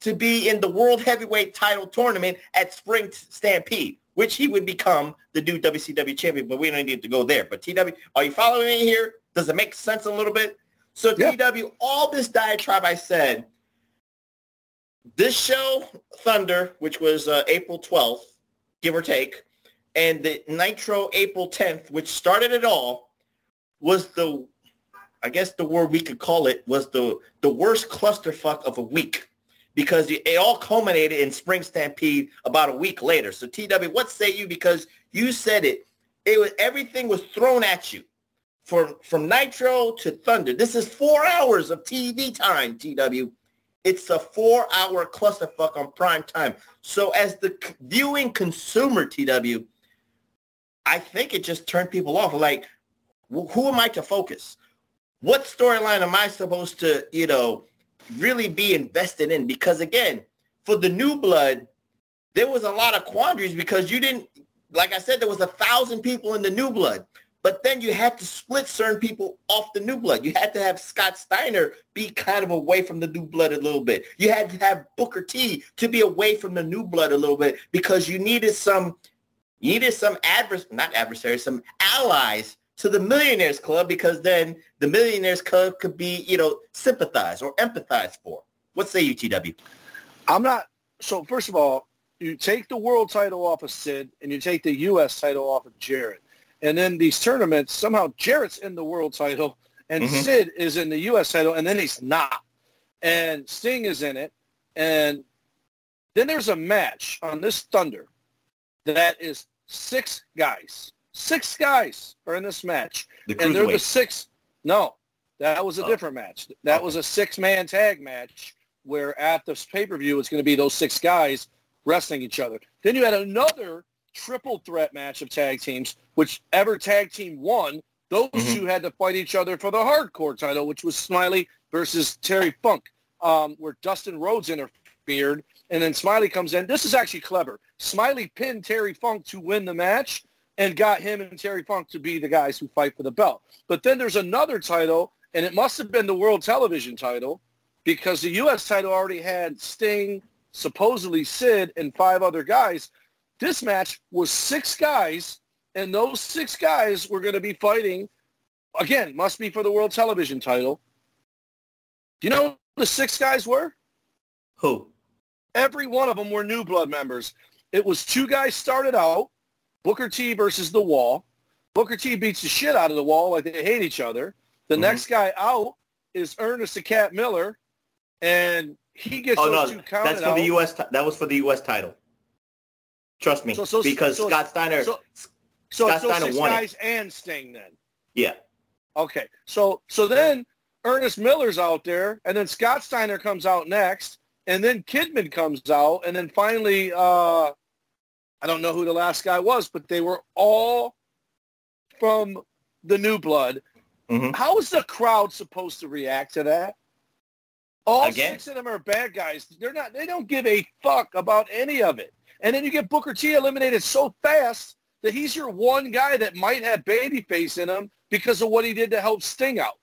to be in the World Heavyweight title tournament at Spring Stampede, which he would become the new WCW champion, but we don't need to go there. But TW, are you following me here? Does it make sense a little bit? So yeah. TW, all this diatribe I said, this show, Thunder, which was uh, April 12th, give or take, and the Nitro April 10th, which started it all, was the, I guess the word we could call it, was the, the worst clusterfuck of a week because it all culminated in Spring Stampede about a week later. So TW, what say you? Because you said it, it was everything was thrown at you from from Nitro to Thunder. This is four hours of TV time, TW. It's a four-hour clusterfuck on prime time. So as the viewing consumer, TW, I think it just turned people off. Like, who am I to focus? What storyline am I supposed to, you know, really be invested in because again, for the new blood, there was a lot of quandaries because you didn't, like I said, there was a thousand people in the new blood, but then you had to split certain people off the new blood. You had to have Scott Steiner be kind of away from the new blood a little bit. You had to have Booker T to be away from the new blood a little bit because you needed some, you needed some advers, not adversaries, some allies to the Millionaires Club because then the Millionaires Club could be, you know, sympathized or empathized for. What say you, TW? I'm not. So first of all, you take the world title off of Sid and you take the U.S. title off of Jarrett. And then these tournaments, somehow Jarrett's in the world title and mm-hmm. Sid is in the U.S. title and then he's not. And Sting is in it. And then there's a match on this Thunder that is six guys. Six guys are in this match. The and they're the six. No, that was a oh. different match. That okay. was a six-man tag match where at this pay-per-view it's going to be those six guys wrestling each other. Then you had another triple threat match of tag teams, whichever tag team won, those mm-hmm. two had to fight each other for the hardcore title, which was Smiley versus Terry Funk, um, where Dustin Rhodes interfered. And then Smiley comes in. This is actually clever. Smiley pinned Terry Funk to win the match and got him and Terry Funk to be the guys who fight for the belt. But then there's another title, and it must have been the world television title because the U.S. title already had Sting, supposedly Sid, and five other guys. This match was six guys, and those six guys were going to be fighting. Again, must be for the world television title. Do you know who the six guys were? Who? Every one of them were New Blood members. It was two guys started out, Booker T versus The Wall. Booker T beats the shit out of The Wall like they hate each other. The Mhm. next guy out is Ernest the Cat Miller, and he gets Oh no, that's for out. the U.S. ti- That was for the U.S. title. Trust me, So- so- because so- Scott Steiner. so- Scott Steiner six won it. guys and Sting then. yeah, Okay, so so then Ernest Miller's out there, and then Scott Steiner comes out next, and then Kidman comes out, and then finally, uh, I don't know who the last guy was, but they were all from the New Blood. Mhm. How is the crowd supposed to react to that? All Again? six of them are bad guys. They're not. They don't give a fuck about any of it. And then you get Booker T eliminated so fast that he's your one guy that might have babyface in him because of what he did to help Sting out.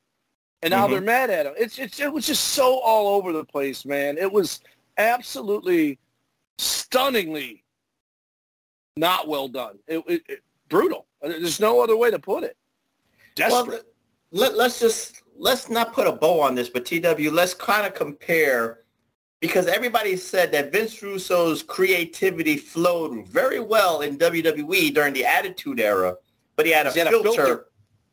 And now Mhm. they're mad at him. It's, it's it was just so all over the place, man. It was absolutely stunningly not well done. It, it, it- brutal. There's no other way to put it. Well, Desperate. let, let's just let's not put a bow on this, but TW, let's kind of compare because everybody said that Vince Russo's creativity flowed very well in WWE during the Attitude Era, but he had a, He had a filter. filter.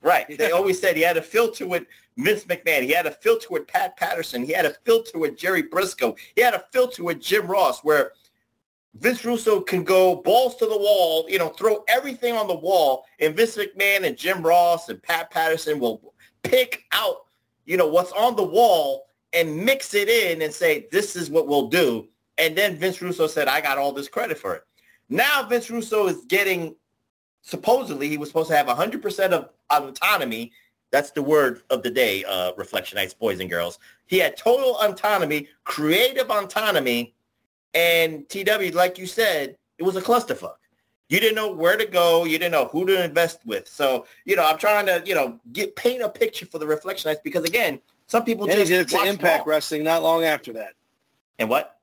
Right. They always said he had a filter with Vince McMahon. He had a filter with Pat Patterson. He had a filter with Jerry Brisco. He had a filter with Jim Ross where Vince Russo can go balls to the wall, you know, throw everything on the wall, and Vince McMahon and Jim Ross and Pat Patterson will pick out, you know, what's on the wall and mix it in and say, this is what we'll do. And then Vince Russo said, I got all this credit for it. Now Vince Russo is getting, supposedly he was supposed to have 100% of autonomy. That's the word of the day, uh, Reflectionites, boys and girls. He had total autonomy, creative autonomy, and TW, like you said, it was a clusterfuck. You didn't know where to go. You didn't know who to invest with. So, you know, I'm trying to, you know, get paint a picture for the reflection Reflectionites because, again, some people And he just did it to Impact. Wrestling not long after that. And what?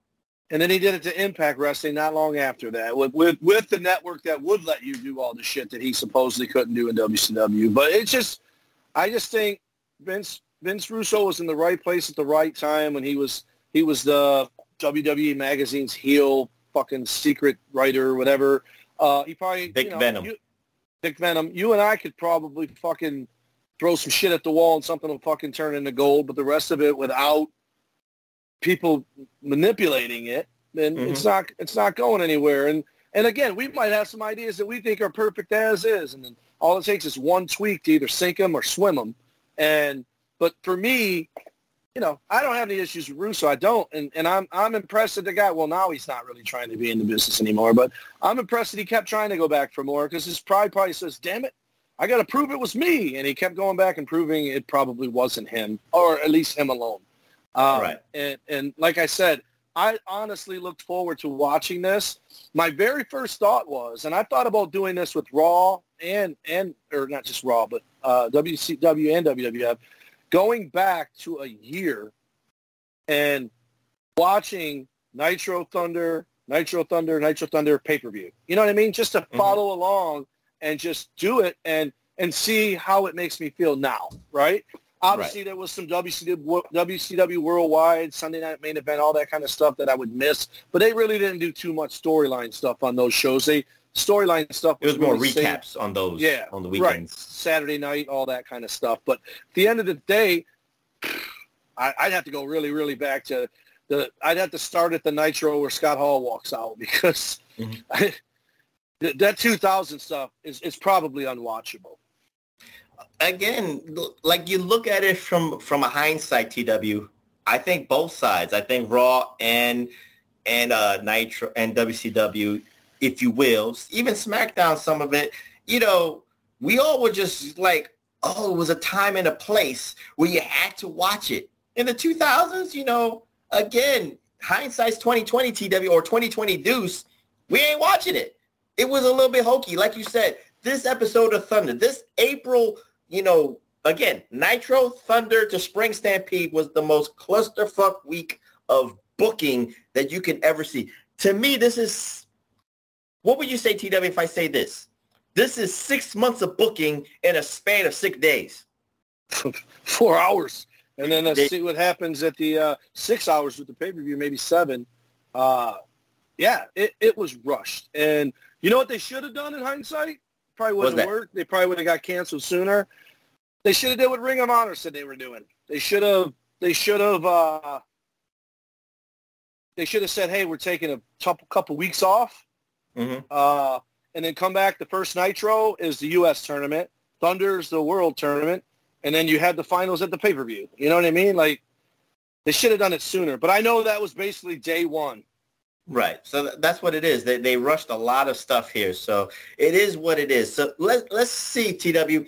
And then he did it to Impact Wrestling not long after that with, with with the network that would let you do all the shit that he supposedly couldn't do in WCW. But it's just, I just think Vince Vince Russo was in the right place at the right time when he was he was the WWE magazine's heel fucking secret writer or whatever. Uh, he probably Dick you know, Venom. You, Vic Venom. You and I could probably fucking throw some shit at the wall and something will fucking turn into gold. But the rest of it, without people manipulating it, then Mhm. it's not it's not going anywhere. And and again, we might have some ideas that we think are perfect as is, and then all it takes is one tweak to either sink them or swim them. And but for me, you know, I don't have any issues with Russo. I don't, and and I'm I'm impressed that the guy. Well, now he's not really trying to be in the business anymore, but I'm impressed that he kept trying to go back for more because his pride probably says, "Damn it, I got to prove it was me," and he kept going back and proving it probably wasn't him, or at least him alone. Um, Right. And and like I said, I honestly looked forward to watching this. My very first thought was, and I thought about doing this with Raw and and or not just Raw, but uh, WCW and WWF, going back to a year and watching Nitro Thunder, Nitro Thunder, Nitro Thunder pay per view. You know what I mean? Just to mm-hmm. follow along and just do it and and see how it makes me feel now, right? Obviously, there was some WCW, WCW Worldwide, Sunday Night Main Event, all that kind of stuff that I would miss. But they really didn't do too much storyline stuff on those shows. They storyline stuff It was more really recaps on those yeah, on the right. weekends. Saturday night, all that kind of stuff. But at the end of the day, I, I'd have to go really, really back to the. I'd have to start at the Nitro where Scott Hall walks out because Mhm. I, that 2000 stuff is is probably unwatchable. again, like you look at it from from a hindsight, TW. I think both sides. I think Raw and and uh, Nitro and WCW, if you will, even SmackDown, some of it. You know, we all were just like, oh, it was a time and a place where you had to watch it. In the 2000s, you know, again, hindsight's 2020 TW or 2020 Deuce. We ain't watching it. It was a little bit hokey, like you said. This episode of Thunder, this April you know, again, Nitro Thunder to Spring Stampede was the most clusterfuck week of booking that you can ever see. To me, this is what would you say, TW, if I say this? This is six months of booking in a span of six days. Four hours. And then let's see what happens at the uh, six hours with the pay-per-view, maybe seven. Uh, yeah, it, it was rushed. And you know what they should have done in hindsight? Probably wouldn't have worked. They probably would have got canceled sooner. They should have did what Ring of Honor said they were doing. They should have. They should have. Uh, they should have said, "Hey, we're taking a couple couple weeks off, mm-hmm. uh, and then come back. The first Nitro is the U.S. tournament. Thunder's the World tournament, and then you had the finals at the pay per view. You know what I mean? Like they should have done it sooner. But I know that was basically day one. Right. So that's what it is. They, they rushed a lot of stuff here. So it is what it is. So let, let's see, TW.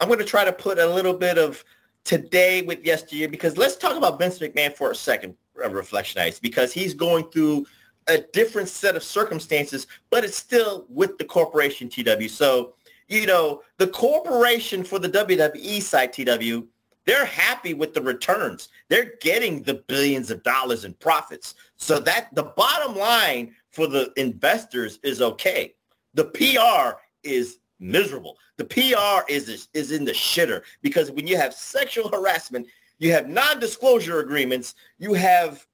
I'm going to try to put a little bit of today with yesteryear because let's talk about Vince McMahon for a second, Reflection Reflectionites, because he's going through a different set of circumstances, but it's still with the corporation, TW. So, you know, the corporation for the WWE side, TW, they're happy with the returns. They're getting the billions of dollars in profits. So that the bottom line for the investors is okay. The PR is miserable. The PR is is in the shitter because when you have sexual harassment, you have non-disclosure agreements, you have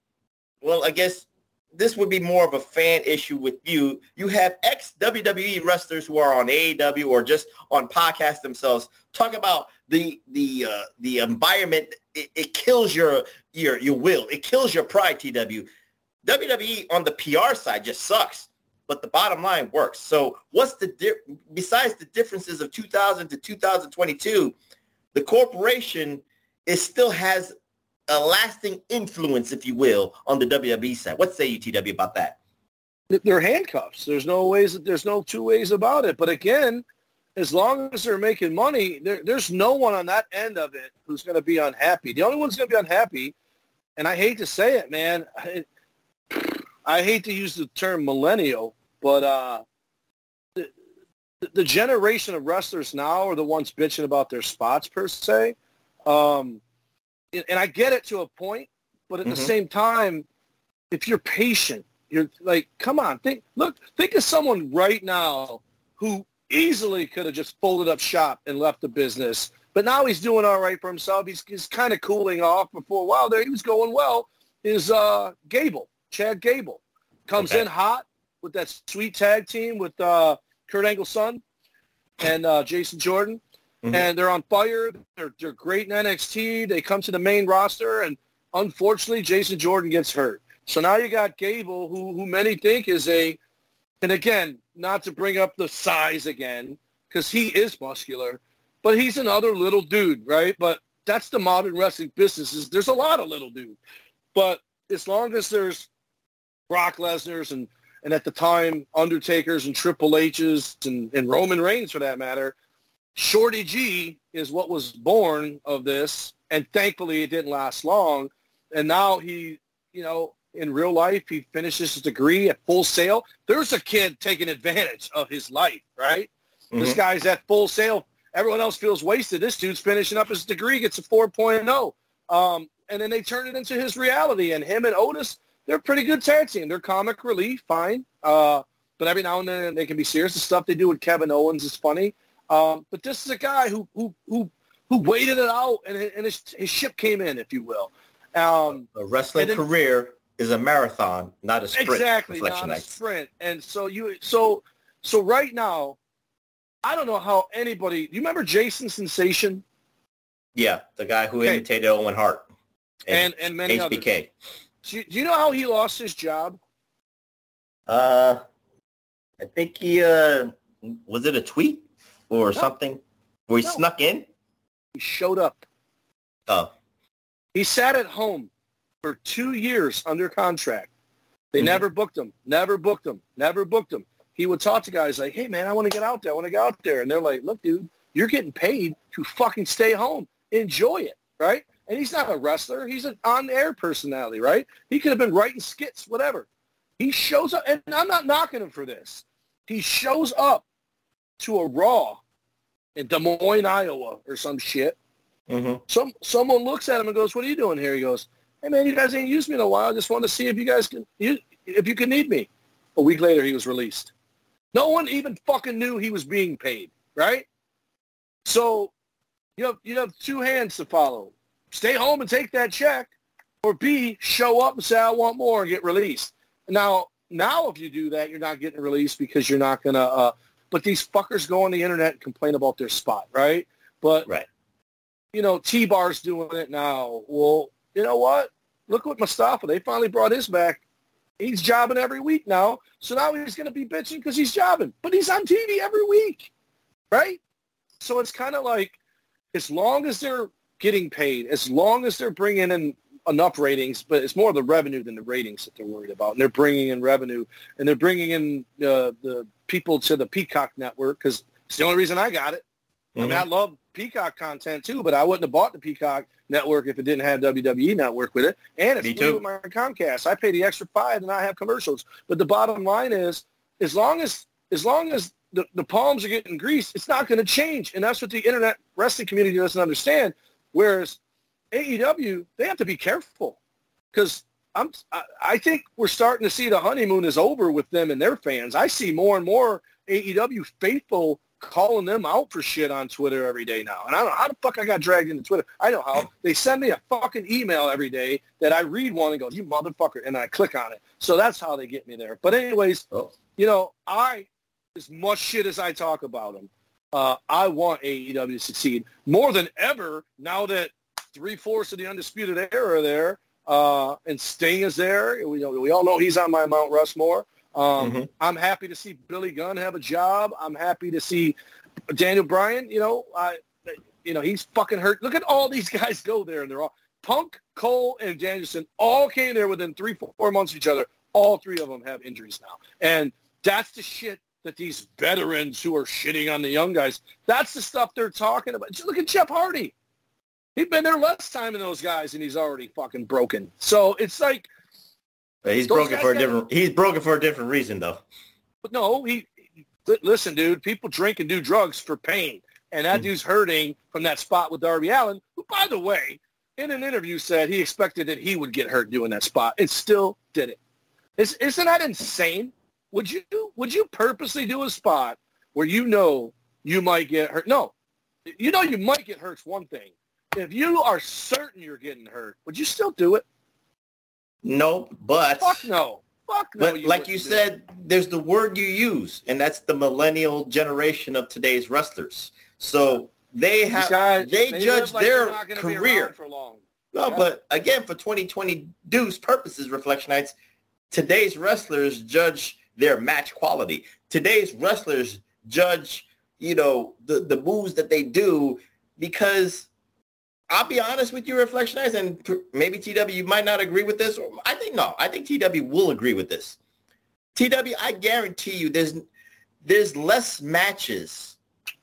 well, I guess this would be more of a fan issue with you. You have ex WWE wrestlers who are on AEW or just on podcasts themselves talk about the the uh, the environment. It, it, kills your your your will. It kills your pride. TW. WWE on the PR side just sucks, but the bottom line works. So what's the di- besides the differences of 2000 to 2022, the corporation it still has a lasting influence, if you will, on the WWE side. What say you, TW, about that? They're handcuffs. There's no ways. There's no two ways about it. But again, as long as they're making money, there, there's no one on that end of it who's going to be unhappy. The only one's going to be unhappy, and I hate to say it, man. I, I hate to use the term millennial, but uh, the, the generation of wrestlers now are the ones bitching about their spots per se. Um, and I get it to a point, but at mm-hmm. the same time, if you're patient, you're like, come on, think, look, think of someone right now who easily could have just folded up shop and left the business, but now he's doing all right for himself. He's, he's kind of cooling off. Before a while there, he was going well. Is uh, Gable, Chad Gable, comes okay. in hot with that sweet tag team with uh, Kurt Angle's son and uh, Jason Jordan mm-hmm. and they're on fire. They're, they're great in NXT. They come to the main roster, and unfortunately, Jason Jordan gets hurt. So now you got Gable, who who many think is a, and again, not to bring up the size again, because he is muscular, but he's another little dude, right? But that's the modern wrestling business. Is there's a lot of little dude, but as long as there's Brock Lesnar's and and at the time Undertaker's and Triple H's and, and Roman Reigns for that matter, Shorty G is what was born of this, and thankfully it didn't last long. And now he, you know, in real life, he finishes his degree at Full Sail. There's a kid taking advantage of his life, right? Mm-hmm. This guy's at Full Sail. Everyone else feels wasted. This dude's finishing up his degree, gets a 4.0. Um, and then they turn it into his reality. And him and Otis, they're pretty good tag team. They're comic relief, fine. Uh, but every now and then they can be serious. The stuff they do with Kevin Owens is funny. Um, but this is a guy who who who who waited it out, and, and his, his ship came in, if you will. Um, a wrestling then, career is a marathon, not a sprint. Exactly, not a sprint. And so you so so right now, I don't know how anybody. Do you remember Jason Sensation? Yeah, the guy who okay. imitated Owen Hart and and, and many HBK. others. Do you, do you know how he lost his job? Uh, I think he uh was it a tweet? Or no. something? Where he no. snuck in? He showed up. Oh. He sat at home for two years under contract. They mm-hmm. never booked him. Never booked him. Never booked him. He would talk to guys like, hey, man, I want to get out there. I want to get out there. And they're like, look, dude, you're getting paid to fucking stay home. Enjoy it, right? And he's not a wrestler. He's an on-air personality, right? He could have been writing skits, whatever. He shows up, and I'm not knocking him for this. He shows up to a Raw in Des Moines, Iowa, or some shit. Mm-hmm. Some someone looks at him and goes, "What are you doing here?" He goes, "Hey man, you guys ain't used me in a while. I just want to see if you guys can, you, if you can need me." A week later, he was released. No one even fucking knew he was being paid, right? So you have you have two hands to follow: stay home and take that check, or B, show up and say, "I want more," and get released. Now, now if you do that, you're not getting released because you're not gonna. Uh, but these fuckers go on the internet and complain about their spot, right? But Right. you know, T-Bar's doing it now. Well, you know what? Look what Mustafa, they finally brought his back. He's jobbing every week now. So now he's going to be bitching because he's jobbing. But he's on TV every week, right? So it's kind of like as long as they're getting paid, as long as they're bringing in enough ratings, but it's more the revenue than the ratings that they're worried about. And they're bringing in revenue and they're bringing in uh, the people to the Peacock network because it's the only reason I got it. I mean, mm-hmm. I love Peacock content too, but I wouldn't have bought the Peacock network if it didn't have WWE network with it. And it's Me free too. with my Comcast. I pay the extra five and I have commercials. But the bottom line is, as long as as long as the, the palms are getting greased, it's not going to change. And that's what the internet wrestling community doesn't understand. Whereas AEW, they have to be careful because I'm I, I think we're starting to see the honeymoon is over with them and their fans. I see more and more AEW faithful calling them out for shit on Twitter every day now. And I don't know how the fuck I got dragged into Twitter. I know how. They send me a fucking email every day that I read one and go, you motherfucker, and I click on it. So that's how they get me there. But anyways, Oh. you know, I, as much shit as I talk about them, uh, I want AEW to succeed more than ever now that three-fourths of the Undisputed Era are there uh, and Sting is there. We, we all know he's on my Mount Rushmore. Um, Mhm. I'm happy to see Billy Gunn have a job. I'm happy to see Daniel Bryan. You know, I, you know, he's fucking hurt. Look at all these guys go there, and they're all Punk, Cole, and Danielson all came there within three, four months of each other. All three of them have injuries now, and that's the shit that these veterans who are shitting on the young guys. That's the stuff they're talking about. Just look at Jeff Hardy. He's been there less time than those guys, and he's already fucking broken. So it's like But he's broken for a different. He's broken for a different reason, though. But no, he, li- listen, dude, people drink and do drugs for pain. And that hmm. dude's hurting from that spot with Darby Allin, who, by the way, in an interview said he expected that he would get hurt doing that spot. and still did it. Is, isn't that insane? Would you would you purposely do a spot where you know you might get hurt? No, you know you might get hurt's one thing. If you are certain you're getting hurt, would you still do it? No, but Fuck no. Fuck no. But like you do it. said, there's the word you use, and that's the millennial generation of today's wrestlers. So they have guys, they, live judge like their career. for long. No, Yeah. but again, for 2020 Deuce purposes, Reflectionites, today's wrestlers judge their match quality. Today's wrestlers judge, you know, the, the moves that they do because I'll be honest with you, Reflectionites, and maybe TW, you might not agree with this. I think, no, I think TW will agree with this. TW, I guarantee you there's there's less matches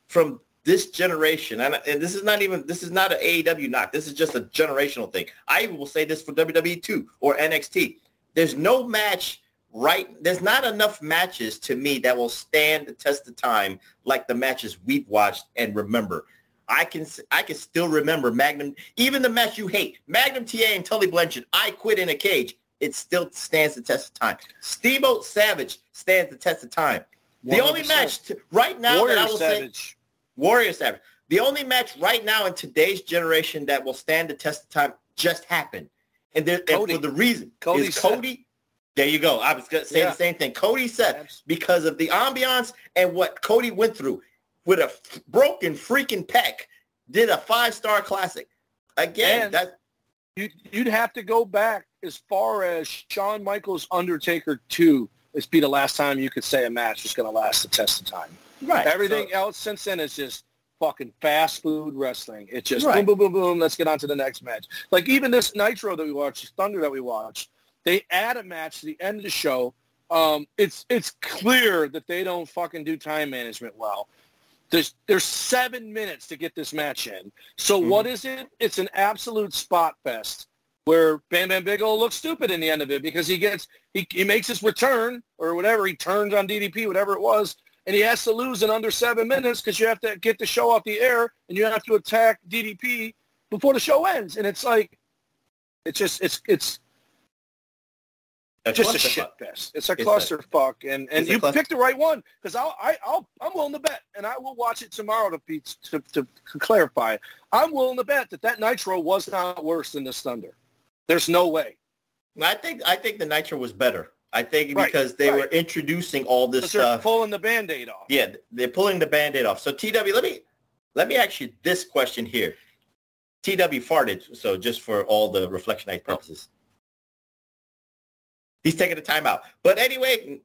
from this generation, and, and this is not even this is not an AEW knock. This is just a generational thing. I will say this for WWE too or NXT. There's no match right. There's not enough matches to me that will stand the test of time like the matches we've watched and remember. I can I can still remember Magnum, even the match you hate, Magnum TA and Tully Blanchard. I quit in a cage. It still stands the test of time. Steve-O Savage stands the test of time. The only match to, right now Warrior that I will say Warrior Savage. The only match right now in today's generation that will stand the test of time just happened. And, there, and for the reason Cody is. Cody. There you go. I was going to say Yeah. the same thing. Cody said because of the ambiance and what Cody went through with a f- broken freaking pec, did a five-star classic. Again, And- that You, you'd have to go back as far as Shawn Michaels Undertaker 2 is be the last time you could say a match was going to last the test of time. right. Everything So- else since then is just fucking fast food wrestling. It's just Right. boom, boom, boom, boom. Let's get on to the next match. Like even this Nitro that we watched, Thunder that we watched, they add a match to the end of the show. Um, it's it's clear that they don't fucking do time management well. There's there's seven minutes to get this match in. So Mhm. what is it? It's an absolute spot fest where Bam Bam Bigelow looks stupid in the end of it because he gets he, he makes his return or whatever he turns on DDP whatever it was and he has to lose in under seven minutes because you have to get the show off the air and you have to attack DDP before the show ends. And it's like, it's just, it's, it's A just a shit fest. It's a clusterfuck, and and you cluster- picked the right one because I'll I, I'll I'm willing to bet, and I will watch it tomorrow to be to, to clarify. I'm willing to bet that that Nitro was not worse than this Thunder. There's no way. I think I think the Nitro was better. I think Right, because they right. were introducing all this they're stuff. pulling the band-aid off. Yeah, they're pulling the band-aid off. So TW, let me let me ask you this question here. TW farted, so just for all the reflectionite oh. purposes. He's taking a timeout. But anyway,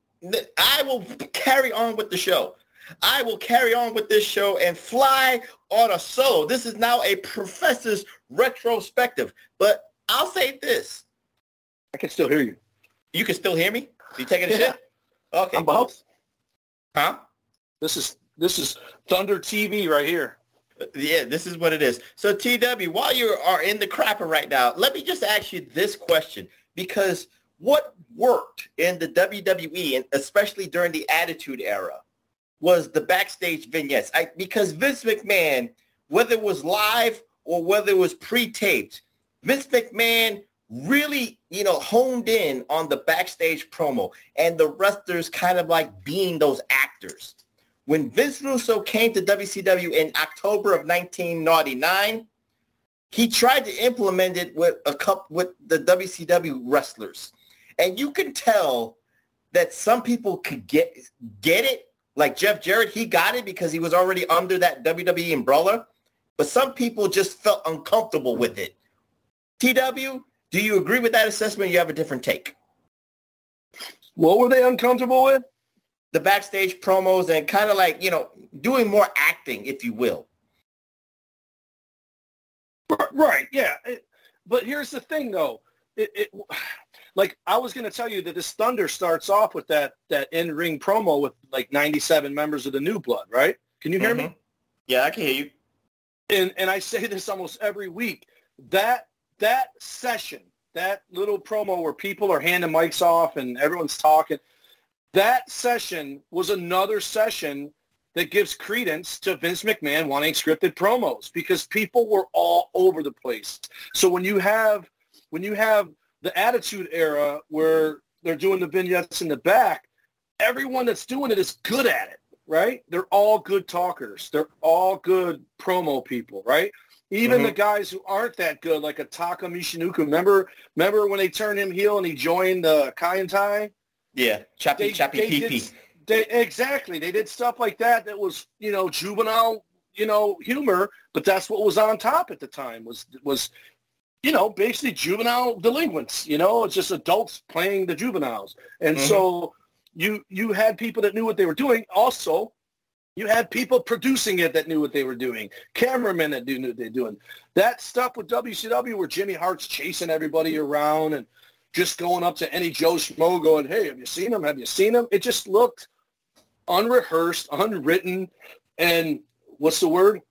I will carry on with the show. I will carry on with this show and fly on a solo. This is now a professor's retrospective. But I'll say this. I can still hear you. You can still hear me? You taking a Yeah. shit? Okay. I'm both. Huh? This is this is Thunder TV right here. Yeah, this is what it is. So TW, while you are in the crapper right now, let me just ask you this question because what worked in the WWE and especially during the Attitude Era was the backstage vignettes. I, because Vince McMahon, whether it was live or whether it was pre-taped, Vince McMahon really, you know, honed in on the backstage promo and the wrestlers kind of like being those actors. When Vince Russo came to WCW in October of 1999, he tried to implement it with a couple with the WCW wrestlers. And you can tell that some people could get get it. Like Jeff Jarrett, he got it because he was already under that WWE umbrella. But some people just felt uncomfortable with it. TW, do you agree with that assessment? You have a different take. What were they uncomfortable with? The backstage promos and kind of like, you know, doing more acting, if you will. Right. Yeah. But here's the thing, though. It, it like I was going to tell you that this Thunder starts off with that that in ring promo with like 97 members of the New Blood. Right? Can you hear me? Mm-hmm. Yeah, I can hear you. And and I say this almost every week. That that session, that little promo where people are handing mics off and everyone's talking, that session was another session that gives credence to Vince McMahon wanting scripted promos because people were all over the place. So when you have when you have the Attitude Era where they're doing the vignettes in the back, everyone that's doing it is good at it, right? They're all good talkers. They're all good promo people, right? Even Mhm. the guys who aren't that good, like a Taka Michinoku. Remember, remember when they turned him heel and he joined the Kaientai? Yeah, Chappy, Chappy they PP. did- they, exactly. They did stuff like that that was, you know, juvenile, you know, humor, but that's what was on top at the time was was you know, basically juvenile delinquents, you know, it's just adults playing the juveniles. And Mhm. so you you had people that knew what they were doing. Also, you had people producing it that knew what they were doing, cameramen that knew what they were doing. That stuff with WCW where Jimmy Hart's chasing everybody around and just going up to any Joe Schmo going, hey, have you seen him? Have you seen him? It just looked unrehearsed, unwritten, and what's the word?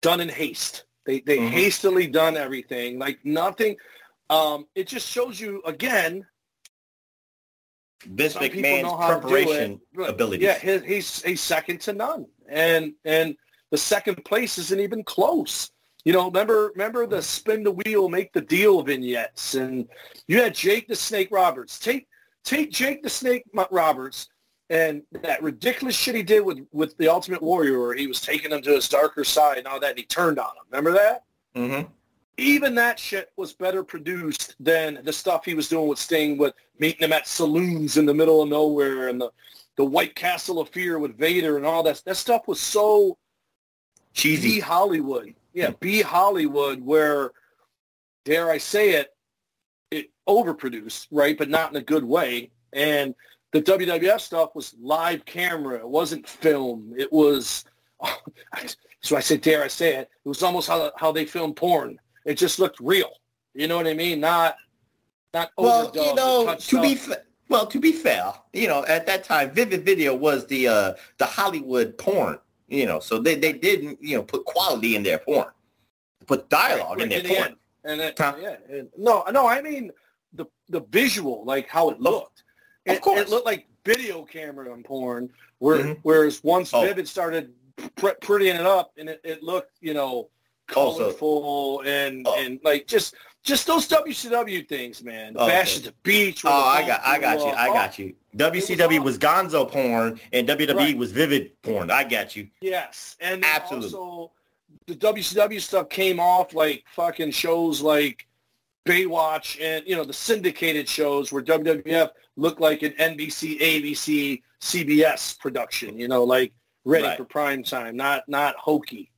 Done in haste. They they Mhm. hastily done everything, like nothing. Um, it just shows you again. Vince McMahon's know how to do preparation ability. Yeah, his, he's he's second to none, and and the second place isn't even close. You know, remember remember the spin the wheel, make the deal vignettes, and you had Jake the Snake Roberts. Take take Jake the Snake Roberts and that ridiculous shit he did with with the Ultimate Warrior, where he was taking him to his darker side and all that, and he turned on him. Remember that? Mm-hmm. even that shit was better produced than the stuff he was doing with Sting with meeting him at saloons in the middle of nowhere and the, the White Castle of Fear with Vader and all that. That stuff was so cheesy. B Hollywood. Yeah, B Hollywood where, dare I say it, it overproduced, right? But not in a good way. And the WWF stuff was live camera. It wasn't film. It was, so I said, dare I say it, it was almost how, how they filmed porn. It just looked real. You know what I mean? Not, not Well, you know, to be up. fa- well, to be fair, you know, at that time, Vivid Video was the uh, the Hollywood porn. You know, so they they didn't you know put quality in their porn, put dialogue in their the porn. end. And it, yeah, and, no, no, I mean the the visual, like how it looked. It, it looked like video camera on porn, where, mm-hmm. whereas once oh. Vivid started pr- prettying it up and it, it looked, you know, colorful and oh. and like just just those WCW things, man. The Bash at the Beach. Oh, I got, I got you, I got you. WCW was, was Gonzo porn, and WWE right. was Vivid porn. I got you. Yes, and absolutely. Also, the WCW stuff came off like fucking shows like Baywatch and you know the syndicated shows where WWF looked like an NBC, ABC, CBS production. You know, like ready right. for prime time, not not hokey.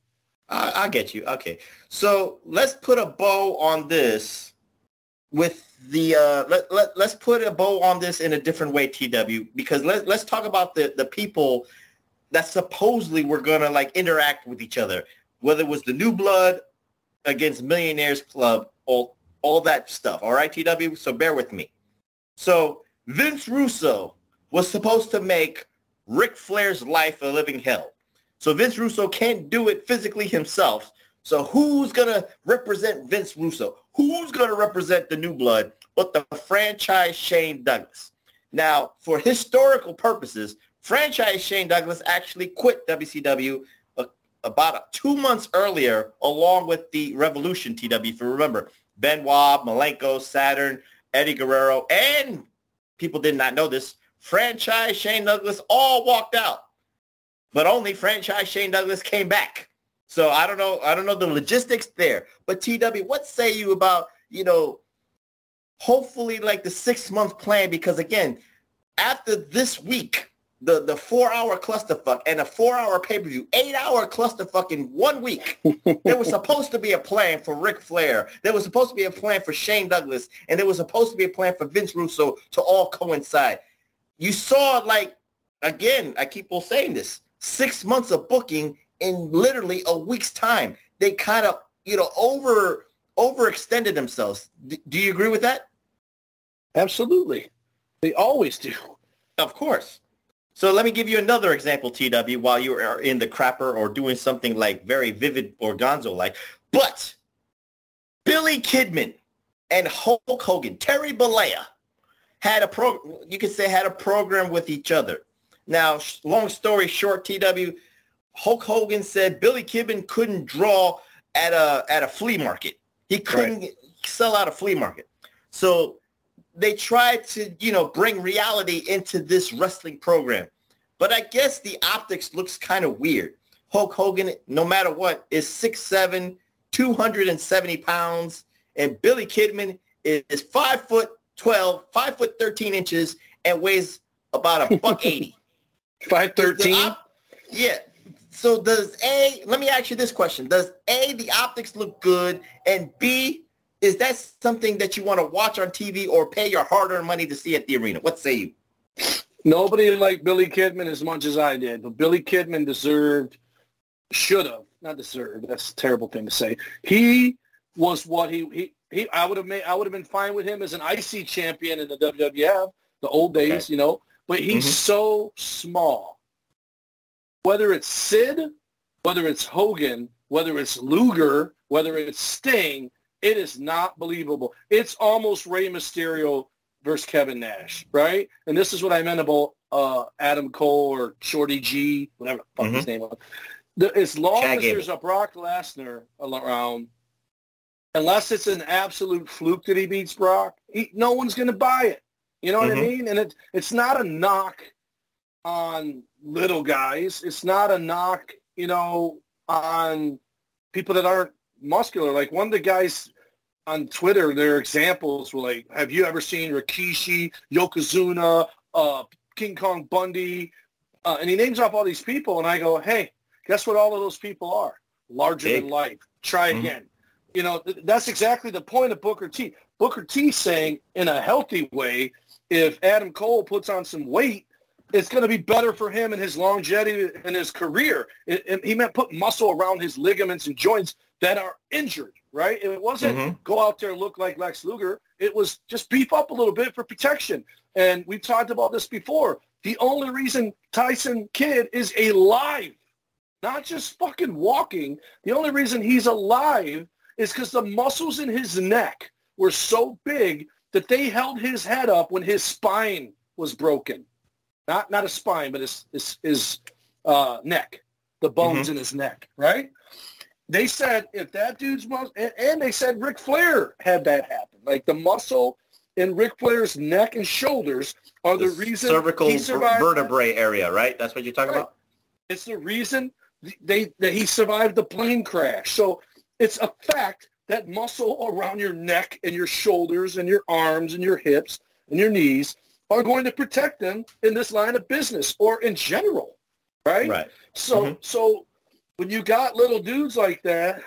I, I get you. Okay, so let's put a bow on this with the uh, let, let let's put a bow on this in a different way, TW, because let let's talk about the the people that supposedly were gonna like interact with each other, whether it was the New Blood against Millionaires Club, all all that stuff. All right, TW. So bear with me. So Vince Russo was supposed to make Ric Flair's life a living hell. So Vince Russo can't do it physically himself. So who's going to represent Vince Russo? Who's going to represent the new blood but the franchise Shane Douglas? Now, for historical purposes, franchise Shane Douglas actually quit WCW uh, about two months earlier along with the Revolution TW. If you remember, Benoit, Malenko, Saturn, Eddie Guerrero, and people did not know this, franchise Shane Douglas all walked out but only franchise Shane Douglas came back. So I don't know. I don't know the logistics there. But TW, what say you about you know, hopefully like the six month plan? Because again, after this week, the the four hour clusterfuck and a four hour pay per view, eight hour clusterfuck in one week. there was supposed to be a plan for Ric Flair. There was supposed to be a plan for Shane Douglas, and there was supposed to be a plan for Vince Russo to all coincide. You saw like again. I keep on saying this six months of booking in literally a week's time. They kind of, you know, over overextended themselves. D- do you agree with that? Absolutely. They always do. Of course. So let me give you another example, TW, while you are in the crapper or doing something like very vivid or gonzo-like. But Billy Kidman and Hulk Hogan, Terry Bollea, had a pro. You could say had a program with each other. Now, long story short, TW, Hulk Hogan said Billy Kidman couldn't draw at a at a flea market. He couldn't right. sell out a flea market. So they tried to, you know, bring reality into this wrestling program. But I guess the optics looks kind of weird. Hulk Hogan, no matter what, is 6'7", 270 pounds, and Billy Kidman is 5 foot 12, 5 foot 13 inches, and weighs about a buck 80. Five thirteen. Yeah. So does A? Let me ask you this question: Does A the optics look good, and B is that something that you want to watch on TV or pay your hard-earned money to see at the arena? What say you? Nobody liked Billy Kidman as much as I did, but Billy Kidman deserved, should have, not deserved. That's a terrible thing to say. He was what he he. he I would have made. I would have been fine with him as an IC champion in the WWF, the old days, okay. you know but he's mm-hmm. so small. Whether it's Sid, whether it's Hogan, whether it's Luger, whether it's Sting, it is not believable. It's almost Rey Mysterio versus Kevin Nash, right? And this is what I meant about uh, Adam Cole or Shorty G, whatever the fuck mm-hmm. his name was. The, as long as there's a Brock Lesnar around, unless it's an absolute fluke that he beats Brock, he, no one's going to buy it. You know what mm-hmm. I mean? And it, it's not a knock on little guys. It's not a knock, you know, on people that aren't muscular. Like one of the guys on Twitter, their examples were like, have you ever seen Rikishi, Yokozuna, uh, King Kong Bundy? Uh, and he names off all these people, and I go, hey, guess what all of those people are? Larger Big. than life. Try mm-hmm. again. You know, th- that's exactly the point of Booker T. Booker T saying in a healthy way, if Adam Cole puts on some weight, it's going to be better for him and his longevity and his career. It, it, he meant put muscle around his ligaments and joints that are injured, right? It wasn't mm-hmm. go out there and look like Lex Luger. It was just beef up a little bit for protection. And we've talked about this before. The only reason Tyson Kidd is alive, not just fucking walking, the only reason he's alive is because the muscles in his neck were so big that they held his head up when his spine was broken. not not his spine, but his his, his uh, neck, the bones Mm-hmm. in his neck, right? They said if that dude's muscle, and, and they said Ric Flair had that happen. Like the muscle in Ric Flair's neck and shoulders are the, reason cervical he survived. vertebrae area, right? That's what you're talking Right. about. It's the reason they that he survived the plane crash. So it's a fact that muscle around your neck and your shoulders and your arms and your hips and your knees are going to protect them in this line of business or in general, right? Right. So Mhm. so when you got little dudes like that,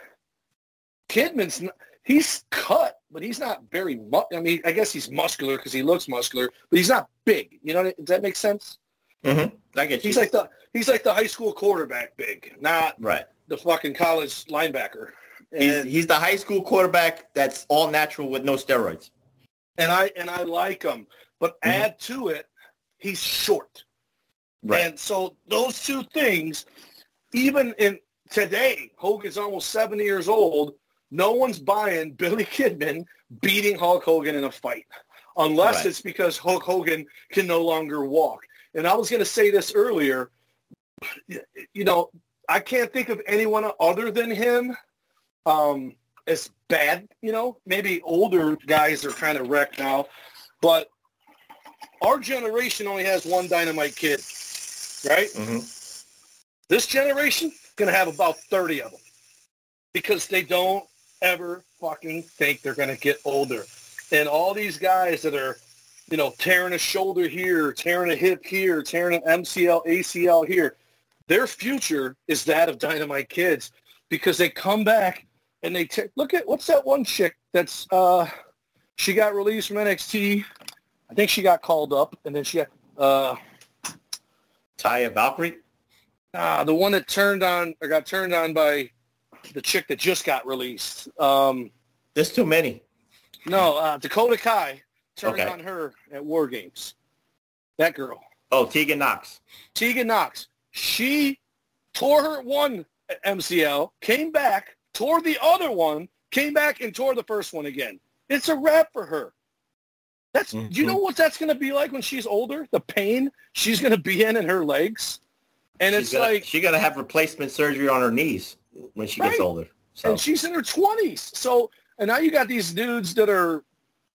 Kidman's n- he's cut, but he's not very. Mu- I mean, I guess he's muscular because he looks muscular, but he's not big. You know, does that make sense? Mm-hmm. I get you. He's like the he's like the high school quarterback big, not right. the fucking college linebacker. He's, he's the high school quarterback that's all natural with no steroids. and I and I like him, but Mhm. add to it, he's short. Right. And so those two things, even in today, Hogan's almost 70 years old. No one's buying Billy Kidman beating Hulk Hogan in a fight, unless Right. it's because Hulk Hogan can no longer walk. And I was going to say this earlier. You know, I can't think of anyone other than him um, as bad. You know, maybe older guys are kind of wrecked now, but our generation only has one Dynamite Kid, right? hmm This generation going to have about 30 of them because they don't ever fucking think they're going to get older. And all these guys that are, you know, tearing a shoulder here, tearing a hip here, tearing an MCL, ACL here, their future is that of Dynamite Kids because they come back and they take, look at, what's that one chick that's, uh, she got released from NXT. I think she got called up and then she got, uh, Taya Valkyrie. Ah, the one that turned on or got turned on by the chick that just got released. Um, There's too many. no, uh, Dakota Kai turned Okay. on her at War Games. That girl, Oh, Tegan Nox. Tegan Nox. She tore her one MCL, came back, tore the other one, came back and tore the first one again. It's a wrap for her. That's do you know what that's going to be like when she's older? The pain she's going to be in in her legs, and She's it's gonna, like she got to have replacement surgery on her knees when she gets older. So and she's in her twenties. So and now you got these dudes that are,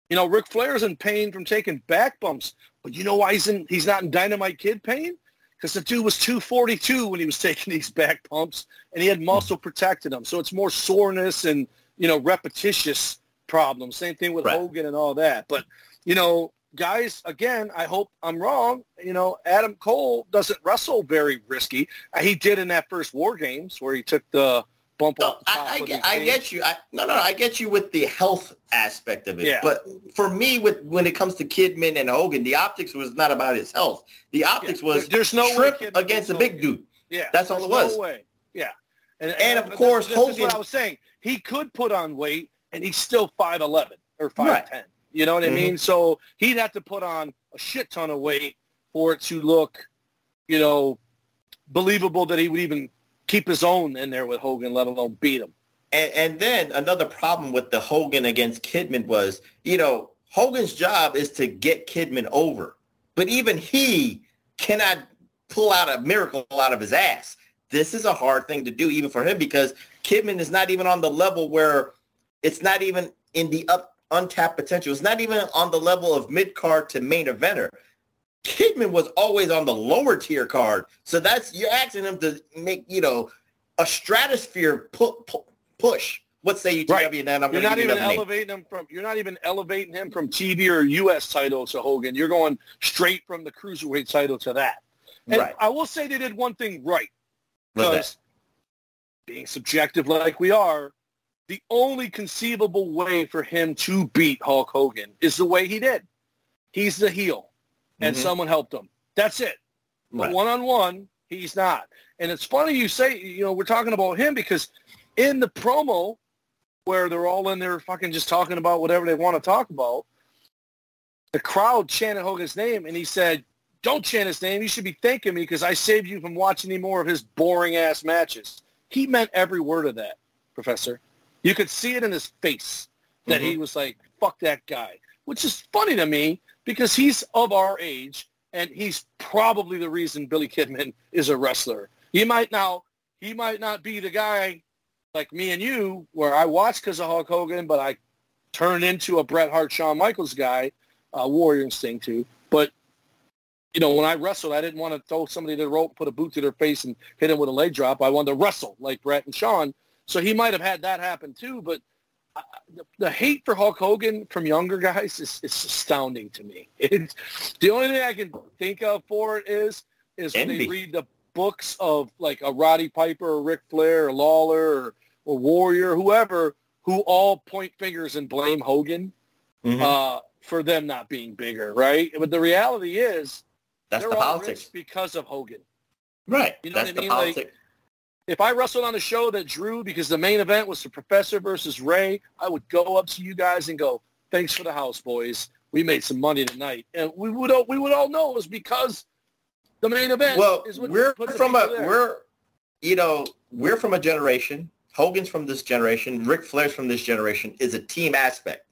you know, Ric Flair's in pain from taking back bumps. But you know why he's in he's not in Dynamite Kid pain? Because the dude was 242 when he was taking these back pumps, and he had hmm. muscle protected him. So it's more soreness and you know repetitious problems. Same thing with Right. Hogan and all that. But you know, guys, again, I hope I'm wrong. You know, Adam Cole doesn't wrestle very risky. Uh, He did in that first War Games where he took the bump No, off the top I, I, get, I get you. I, no, no, I get you with the health aspect of it. Yeah. But for me, with when it comes to Kidman and Hogan, the optics was not about his health. The optics Yeah, was there's no way trip Kidman against a big dude. Yeah, That's all it was. No way. Yeah, and, And of this- course, this is Hogan- what I was saying. He could put on weight, and he's still five eleven or five ten. Right. You know what I Mhm. mean? So he'd have to put on a shit ton of weight for it to look, you know, believable that he would even keep his own in there with Hogan, let alone beat him. And, and then another problem with the Hogan against Kidman was, you know, Hogan's job is to get Kidman over. But even he cannot pull out a miracle out of his ass. This is a hard thing to do even for him because Kidman is not even on the level where it's not even in the up untapped potential. It's not even on the level of mid card to main eventer. Kidman was always on the lower tier card. So that's you're asking him to make, you know, a stratosphere pu- pu- push. What say you, Right. TW? And then I'm You're not even another name. elevating him from. You're not even elevating him from TV or U.S. title to Hogan. You're going straight from the cruiserweight title to that. And Right. I will say they did one thing right. Because being subjective like we are, the only conceivable way for him to beat Hulk Hogan is the way he did. He's the heel, and Mhm. someone helped him. That's it. But one on one, he's not. And it's funny you say, you know, we're talking about him because in the promo where they're all in there fucking just talking about whatever they want to talk about, the crowd chanted Hogan's name, and he said, "Don't chant his name. You should be thanking me because I saved you from watching any more of his boring ass matches." He meant every word of that, Professor. You could see it in his face that he was like, "Fuck that guy," which is funny to me because he's of our age and he's probably the reason Billy Kidman is a wrestler. He might now he might not be the guy like me and you, where I watch because of Hulk Hogan, but I turned into a Bret Hart, Shawn Michaels guy, uh, Warrior Instinct too. But you know, when I wrestled, I didn't want to throw somebody to the rope, put a boot to their face, and hit them with a leg drop. I wanted to wrestle like Bret and Shawn. So he might have had that happen too. But uh, the, the hate for Hulk Hogan from younger guys is, is astounding to me. It's the only thing I can think of for it is is when they read the books of like a Roddy Piper or Ric Flair or Lawler or, or Warrior, whoever, who all point fingers and blame Hogan Mhm. uh, for them not being bigger, right? But the reality is That's they're the all politics. rich because of Hogan. Right. You know That's what I mean? Like. If I wrestled on a show that drew because the main event was the Professor versus Ray, I would go up to you guys and go, "Thanks for the house, boys. We made some money tonight," and we would all, we would all know it was because the main event. well, is what we're from a there. we're you know we're from a generation. Hogan's from this generation. Ric Flair's from this generation. Is a team aspect.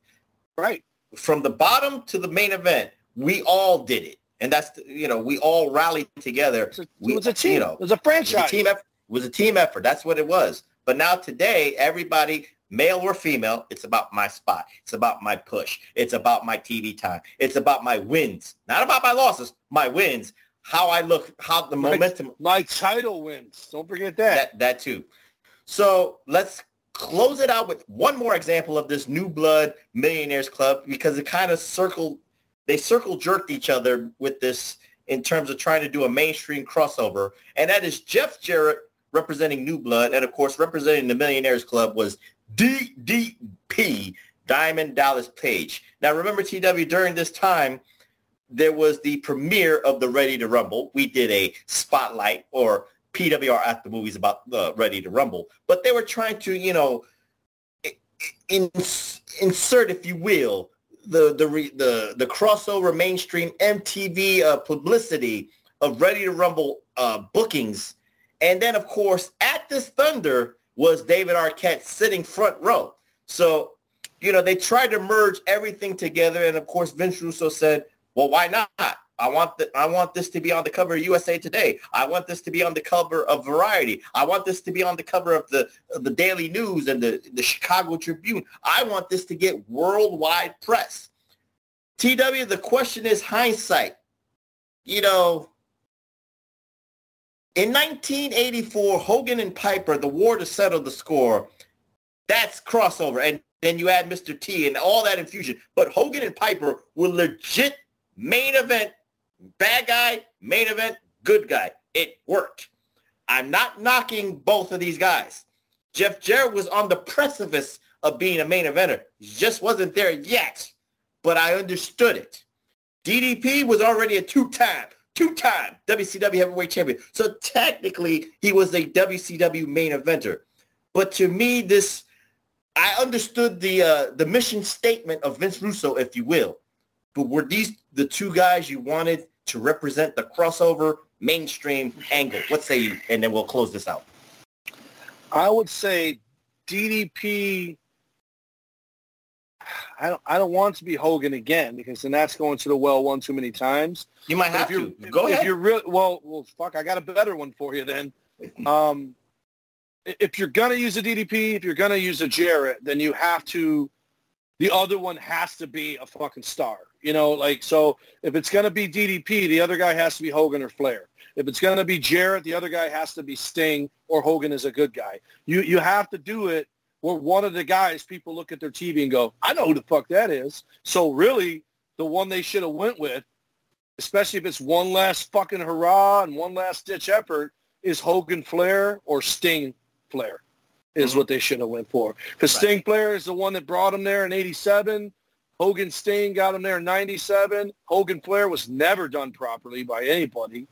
right. From the bottom to the main event, we all did it, and that's the, you know we all rallied together. It's a, we, it was a team. You know, it was a it was a franchise. team effort. It was a team effort. That's what it was. But now today, everybody, male or female, it's about my spot. It's about my push. It's about my TV time. It's about my wins. Not about my losses. My wins. How I look. How the My- momentum. My title wins. Don't forget that. That that too. So let's close it out with one more example of this new blood millionaires club because it kind of circled they circle jerked each other with this in terms of trying to do a mainstream crossover and that is jeff jarrett representing new blood and of course representing the millionaires club was ddp diamond dallas page. Now remember tw during this time there was the premiere of the ready to rumble. We did a spotlight or PWR at the movies about the Ready to Rumble, but they were trying to, you know, insert, if you will, the the the the crossover mainstream MTV uh, publicity of Ready to Rumble uh, bookings, and then of course at this Thunder was David Arquette sitting front row. So, you know, they tried to merge everything together, and of course Vince Russo said, "Well, why not?" I want the, I want this to be on the cover of USA Today. I want this to be on the cover of Variety. I want this to be on the cover of the of the Daily News and the the Chicago Tribune. I want this to get worldwide press. TW, the question is hindsight. You know, in 1984, Hogan and Piper, the war to settle the score, that's crossover. And then you add Mr. T and all that infusion. But Hogan and Piper were legit main event bad guy, main event, good guy. It worked. I'm not knocking both of these guys. Jeff Jarrett was on the precipice of being a main eventer. He just wasn't there yet, but I understood it. DDP was already a two-time, two-time WCW heavyweight champion. So technically, he was a WCW main eventer. But to me, this, I understood the uh, the mission statement of Vince Russo, if you will. But were these the two guys you wanted to represent the crossover mainstream angle? What say you? And then we'll close this out. I would say DDP. I don't. I don't want to be Hogan again because then that's going to the well one too many times. You might But have if you're, to. Go if ahead. you're real, well, well, fuck. I got a better one for you then. Um, if you're gonna use a DDP, if you're gonna use a Jarrett, then you have to. The other one has to be a fucking star. You know, like so. If it's gonna be DDP, the other guy has to be Hogan or Flair. If it's gonna be Jarrett, the other guy has to be Sting or Hogan is a good guy. You you have to do it where one of the guys people look at their TV and go, I know who the fuck that is. So really, the one they should have went with especially if it's one last fucking hurrah and one last ditch effort, is Hogan Flair or Sting Flair is mm-hmm. what they should have went for. Because Right. Sting Flair is the one that brought him there in 87. Hogan Sting got him there in 97. Hogan Flair was never done properly by anybody.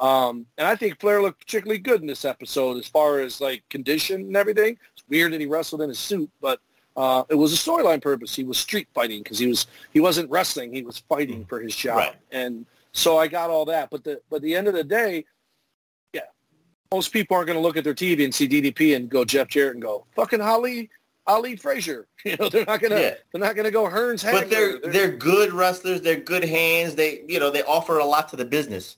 Um, and I think Flair looked particularly good in this episode as far as like condition and everything. It's weird that he wrestled in a suit, but uh, it was a storyline purpose. He was street fighting because he was he wasn't wrestling. He was fighting for his job. Right. And so I got all that. But the but the end of the day, yeah, most people aren't going to look at their TV and see DDP and go Jeff Jarrett and go fucking Holly. Ali Frazier. You know, they're not gonna Yeah. they're not gonna go Hearns. Head. But they're Hagler. they're good wrestlers. They're good hands. They you know they offer a lot to the business.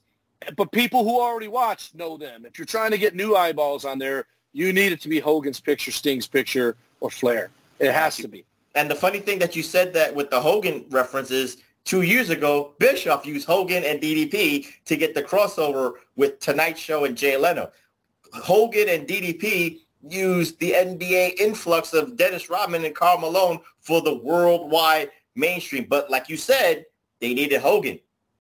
But people who already watched know them. If you're trying to get new eyeballs on there, you need it to be Hogan's picture, Sting's picture, or Flair. It has to be. And the funny thing that you said that with the Hogan references, two years ago, Bischoff used Hogan and DDP to get the crossover with Tonight Show and Jay Leno. Hogan and DDP used the NBA influx of Dennis Rodman and Karl Malone for the worldwide mainstream. But like you said, they needed Hogan.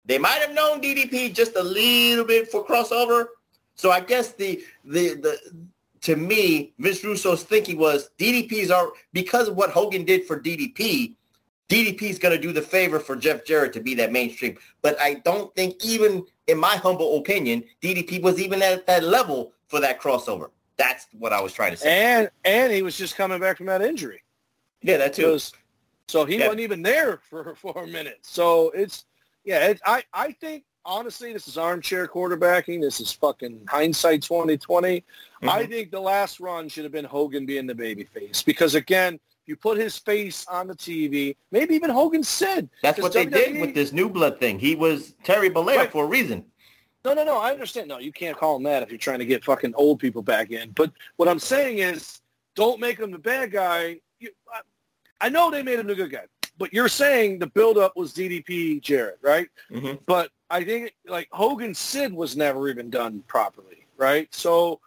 They might have known DDP just a little bit for crossover. So I guess the the the to me, Vince Russo's thinking was DDP's are because of what Hogan did for DDP. DDP's going to do the favor for Jeff Jarrett to be that mainstream. But I don't think even in my humble opinion, DDP was even at that level for that crossover. That's what I was trying to say. And and he was just coming back from that injury. yeah, that too. Because- so he Yeah. wasn't even there for for a minute. So it's yeah, it, I I think honestly this is armchair quarterbacking. This is fucking hindsight 2020. I Mm-hmm. think the last run should have been Hogan being the baby face because again, you put his face on the TV. Maybe even Hogan said That's what they did with this new blood thing. He was Terry Bollea Right. for a reason. No, no, no. I understand. No, you can't call him that if you're trying to get fucking old people back in. But what I'm saying is, don't make him the bad guy. You, I, I know they made him the good guy, but you're saying the buildup was DDP Jarrett, right? hmm But I think like Hogan Sid was never even done properly, right? So,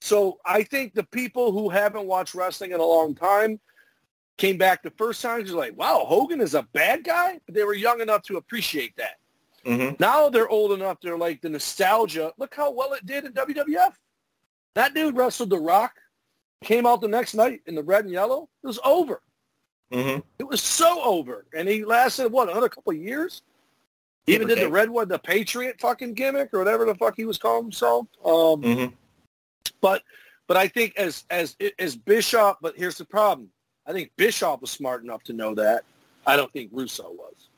so I think the people who haven't watched wrestling in a long time came back the first time. Just like, wow, Hogan is a bad guy, but they were young enough to appreciate that. hmm Now they're old enough. They're like the nostalgia. Look how well it did in WWF. That dude wrestled The Rock, came out the next night in the red and yellow. It was over. Hmm It was so over, and he lasted what another couple of years. He even did the Okay. Redwood, the Patriot fucking gimmick or whatever the fuck he was calling himself. Um, hmm but but I think as as as Bischoff, but here's the problem. I think Bischoff was smart enough to know that. I don't think Russo was.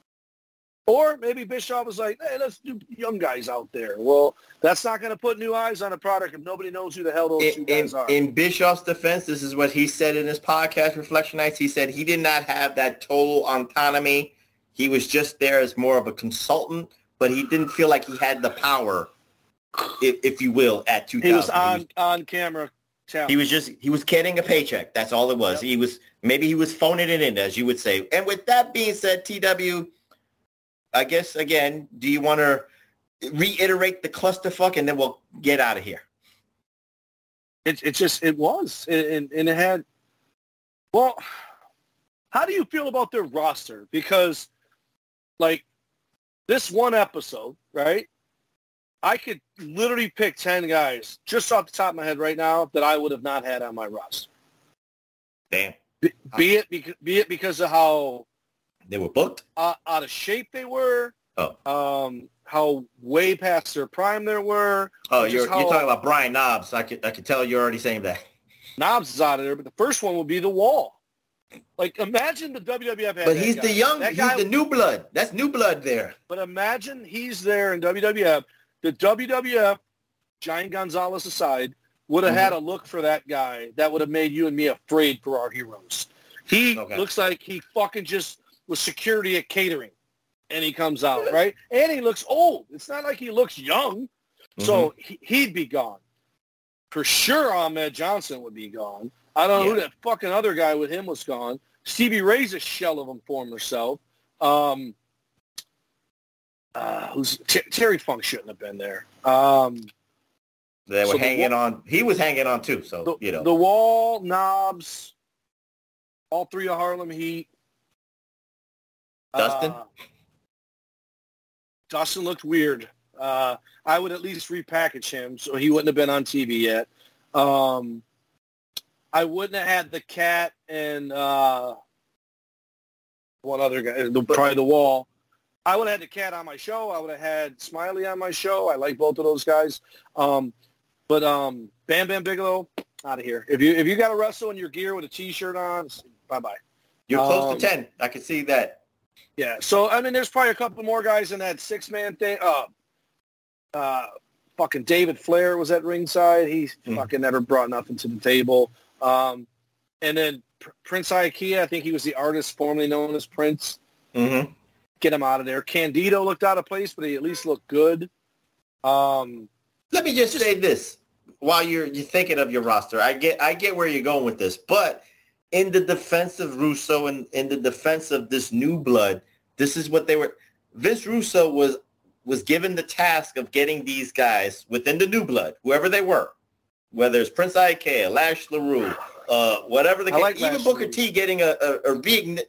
Or maybe Bischoff was like, hey, let's do young guys out there. Well, that's not going to put new eyes on a product if nobody knows who the hell those two In, in, guys are. in Bischoff's defense, this is what he said in his podcast, Reflectionites. He said he did not have that total autonomy. He was just there as more of a consultant, but he didn't feel like he had the power, if, if you will, at 2000. he was on on camera. He was just he was getting a paycheck. That's all it was. Yep. He was maybe he was phoning it in, as you would say. And with that being said, TW, I guess again, do you want to reiterate the clusterfuck and then we'll get out of here? It, it just it was and, and, it had well how do you feel about their roster? Because like this one episode right? I could literally pick 10 guys just off the top of my head right now that i would have not had on my roster. Damn, be, be it because, be it because of how they were booked. uh, out of shape they were Oh, um how way past their prime they were oh, you're how- you're talking about Brian Knobbs. I could I could tell you're already saying that. Knobbs is out of there but the first one would be the wall like imagine the WWF had But he's guy. the young, That he's guy- the new blood. That's new blood there. But imagine he's there in WWF. The WWF, Giant Gonzalez aside, would have Mm-hmm. had a look for that guy that would have made you and me afraid for our heroes. He Okay. looks like he fucking just was security at catering. And he comes out, right? And he looks old. It's not like he looks young. So Mm-hmm. he, he'd be gone. For sure Ahmed Johnson would be gone. I don't know who that fucking other guy with him was gone. Stevie Ray's a shell of him former self. Um, uh, who's T- Terry Funk shouldn't have been there. Um, They were So the hanging wa- on. He was hanging on too. So the, you know. the Wall, Knobbs, all three of Harlem Heat. Dustin? Uh, Dustin looked weird. Uh, I would at least repackage him so he wouldn't have been on TV yet. Um, I wouldn't have had the cat and uh, one other guy, the, probably the wall. I would have had the cat on my show. I would have had Smiley on my show. I like both of those guys. Um, but um, Bam Bam Bigelow, out of here. If you if you got to wrestle in your gear with a T-shirt on, bye bye. You're close um, to ten. I can see that. Yeah. So I mean, there's probably a couple more guys in that six man thing. Uh, uh, fucking David Flair was at ringside. He Mhm. fucking never brought nothing to the table. Um, and then Prince Iaukea. I think he was the artist formerly known as Prince. Mm-hmm. Get him out of there. Candido looked out of place, but he at least looked good. Um, Let me just say this while you're you're thinking of your roster. I get I get where you're going with this, but in the defense of Russo and in the defense of this new blood, this is what they were. Vince Russo was was given the task of getting these guys within the new blood, whoever they were, whether it's Prince Iaukea, Lash LaRue, uh, whatever the case, like even Lash Booker LaRue. T getting a, a, a reignite,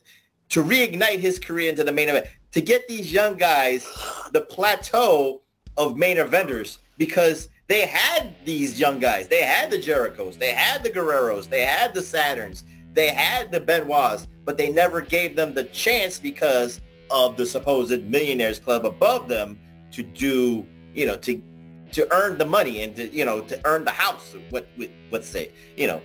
to reignite his career into the main event, to get these young guys the plateau of main eventers because they had these young guys. They had the Jerichos, they had the Guerreros, they had the Saturns, they had the Benoits, but they never gave them the chance because of the supposed millionaires club above them to do, you know, to to earn the money and to, you know, to earn the house, what, what let's say, you know,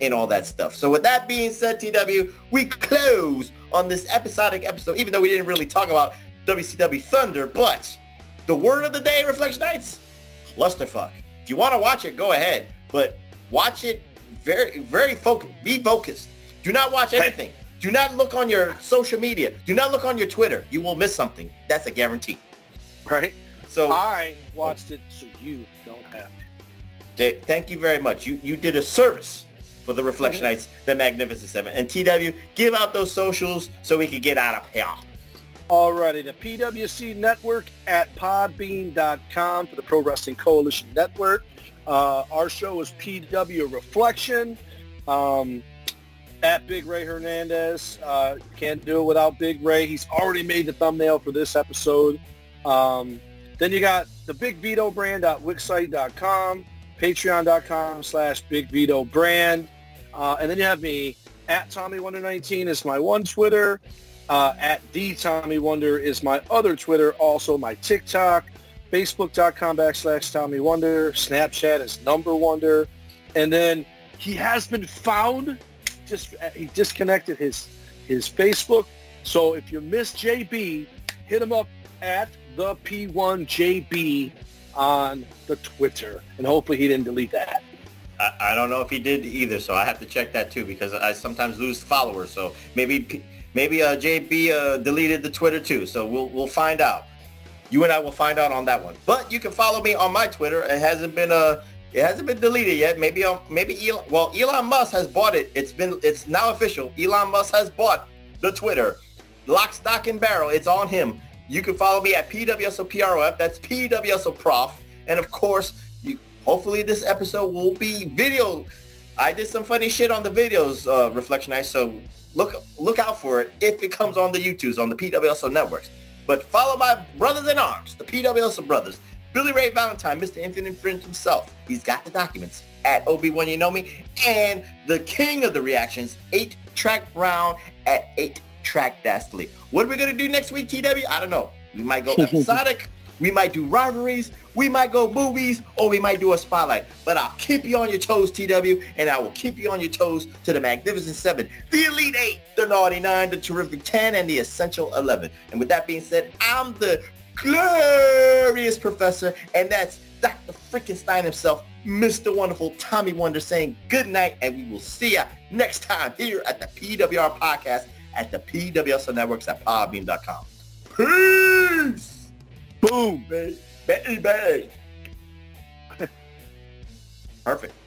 and all that stuff. So with that being said, TW, we close on this episodic episode, even though we didn't really talk about WCW Thunder, but the word of the day, Reflectionites, clusterfuck. If you want to watch it, go ahead, but watch it very, very focused. Be focused. Do not watch everything. Do not look on your social media. Do not look on your Twitter. You will miss something. That's a guarantee. right? So I watched it, so you don't have to. Thank you very much. You you did a service for the Reflection mm-hmm. Nights, the Magnificent Seven. And TW, give out those socials so we can get out of here. Alrighty, the PWC Network at podbean.com for the Pro Wrestling Coalition Network. Uh, our show is PW Reflection. Um, at Big Ray Hernandez. Uh, can't do it without Big Ray. He's already made the thumbnail for this episode. Um, then you got the Big Vito brand at Wixsite.com, patreon.com slash Big Vito brand. Uh, and then you have me at Tommy Wonder 19 is my one Twitter. Uh, at the Tommy Wonder is my other Twitter. Also my TikTok, Facebook.com backslash Tommy Wonder. Snapchat is number Wonder. And then he has been found. Just he disconnected his his Facebook. So if you miss JB, hit him up at the P1JB on the Twitter, and hopefully he didn't delete that. I, I don't know if he did either, so I have to check that too because I sometimes lose followers. So maybe maybe uh, JB uh, deleted the Twitter too. So we'll we'll find out. You and I will find out on that one. But you can follow me on my Twitter. It hasn't been uh it hasn't been deleted yet. Maybe um, maybe Elon, well Elon Musk has bought it. It's been it's now official. Elon Musk has bought the Twitter. Lock, stock, and barrel. It's on him. You can follow me at PWSOPROF. That's PWSOPROF. And of course, you hopefully this episode will be video. I did some funny shit on the videos, uh, Reflectionite. So look look out for it if it comes on the YouTubes, on the PWSO networks. But follow my brothers in arms, the PWSO brothers. Billy Ray Valentine, Mr. Infinite Fringe himself. He's got the documents at Obi-Wan You Know Me. And the king of the reactions, 8-Track Brown at 8-Track Dastardly. What are we going to do next week, TW? I don't know. We might go episodic. we might do rivalries. We might go movies. Or we might do a spotlight. But I'll keep you on your toes, TW. And I will keep you on your toes to the Magnificent 7, the Elite 8, the Naughty 9, the Terrific 10, and the Essential 11. And with that being said, I'm the glorious professor, and that's Dr. Freaking Stein himself, Mr. Wonderful Tommy Wonder saying good night, and we will see ya next time here at the PWR podcast at the PWSO Networks at podbean.com. Peace! Boom, baby. Perfect.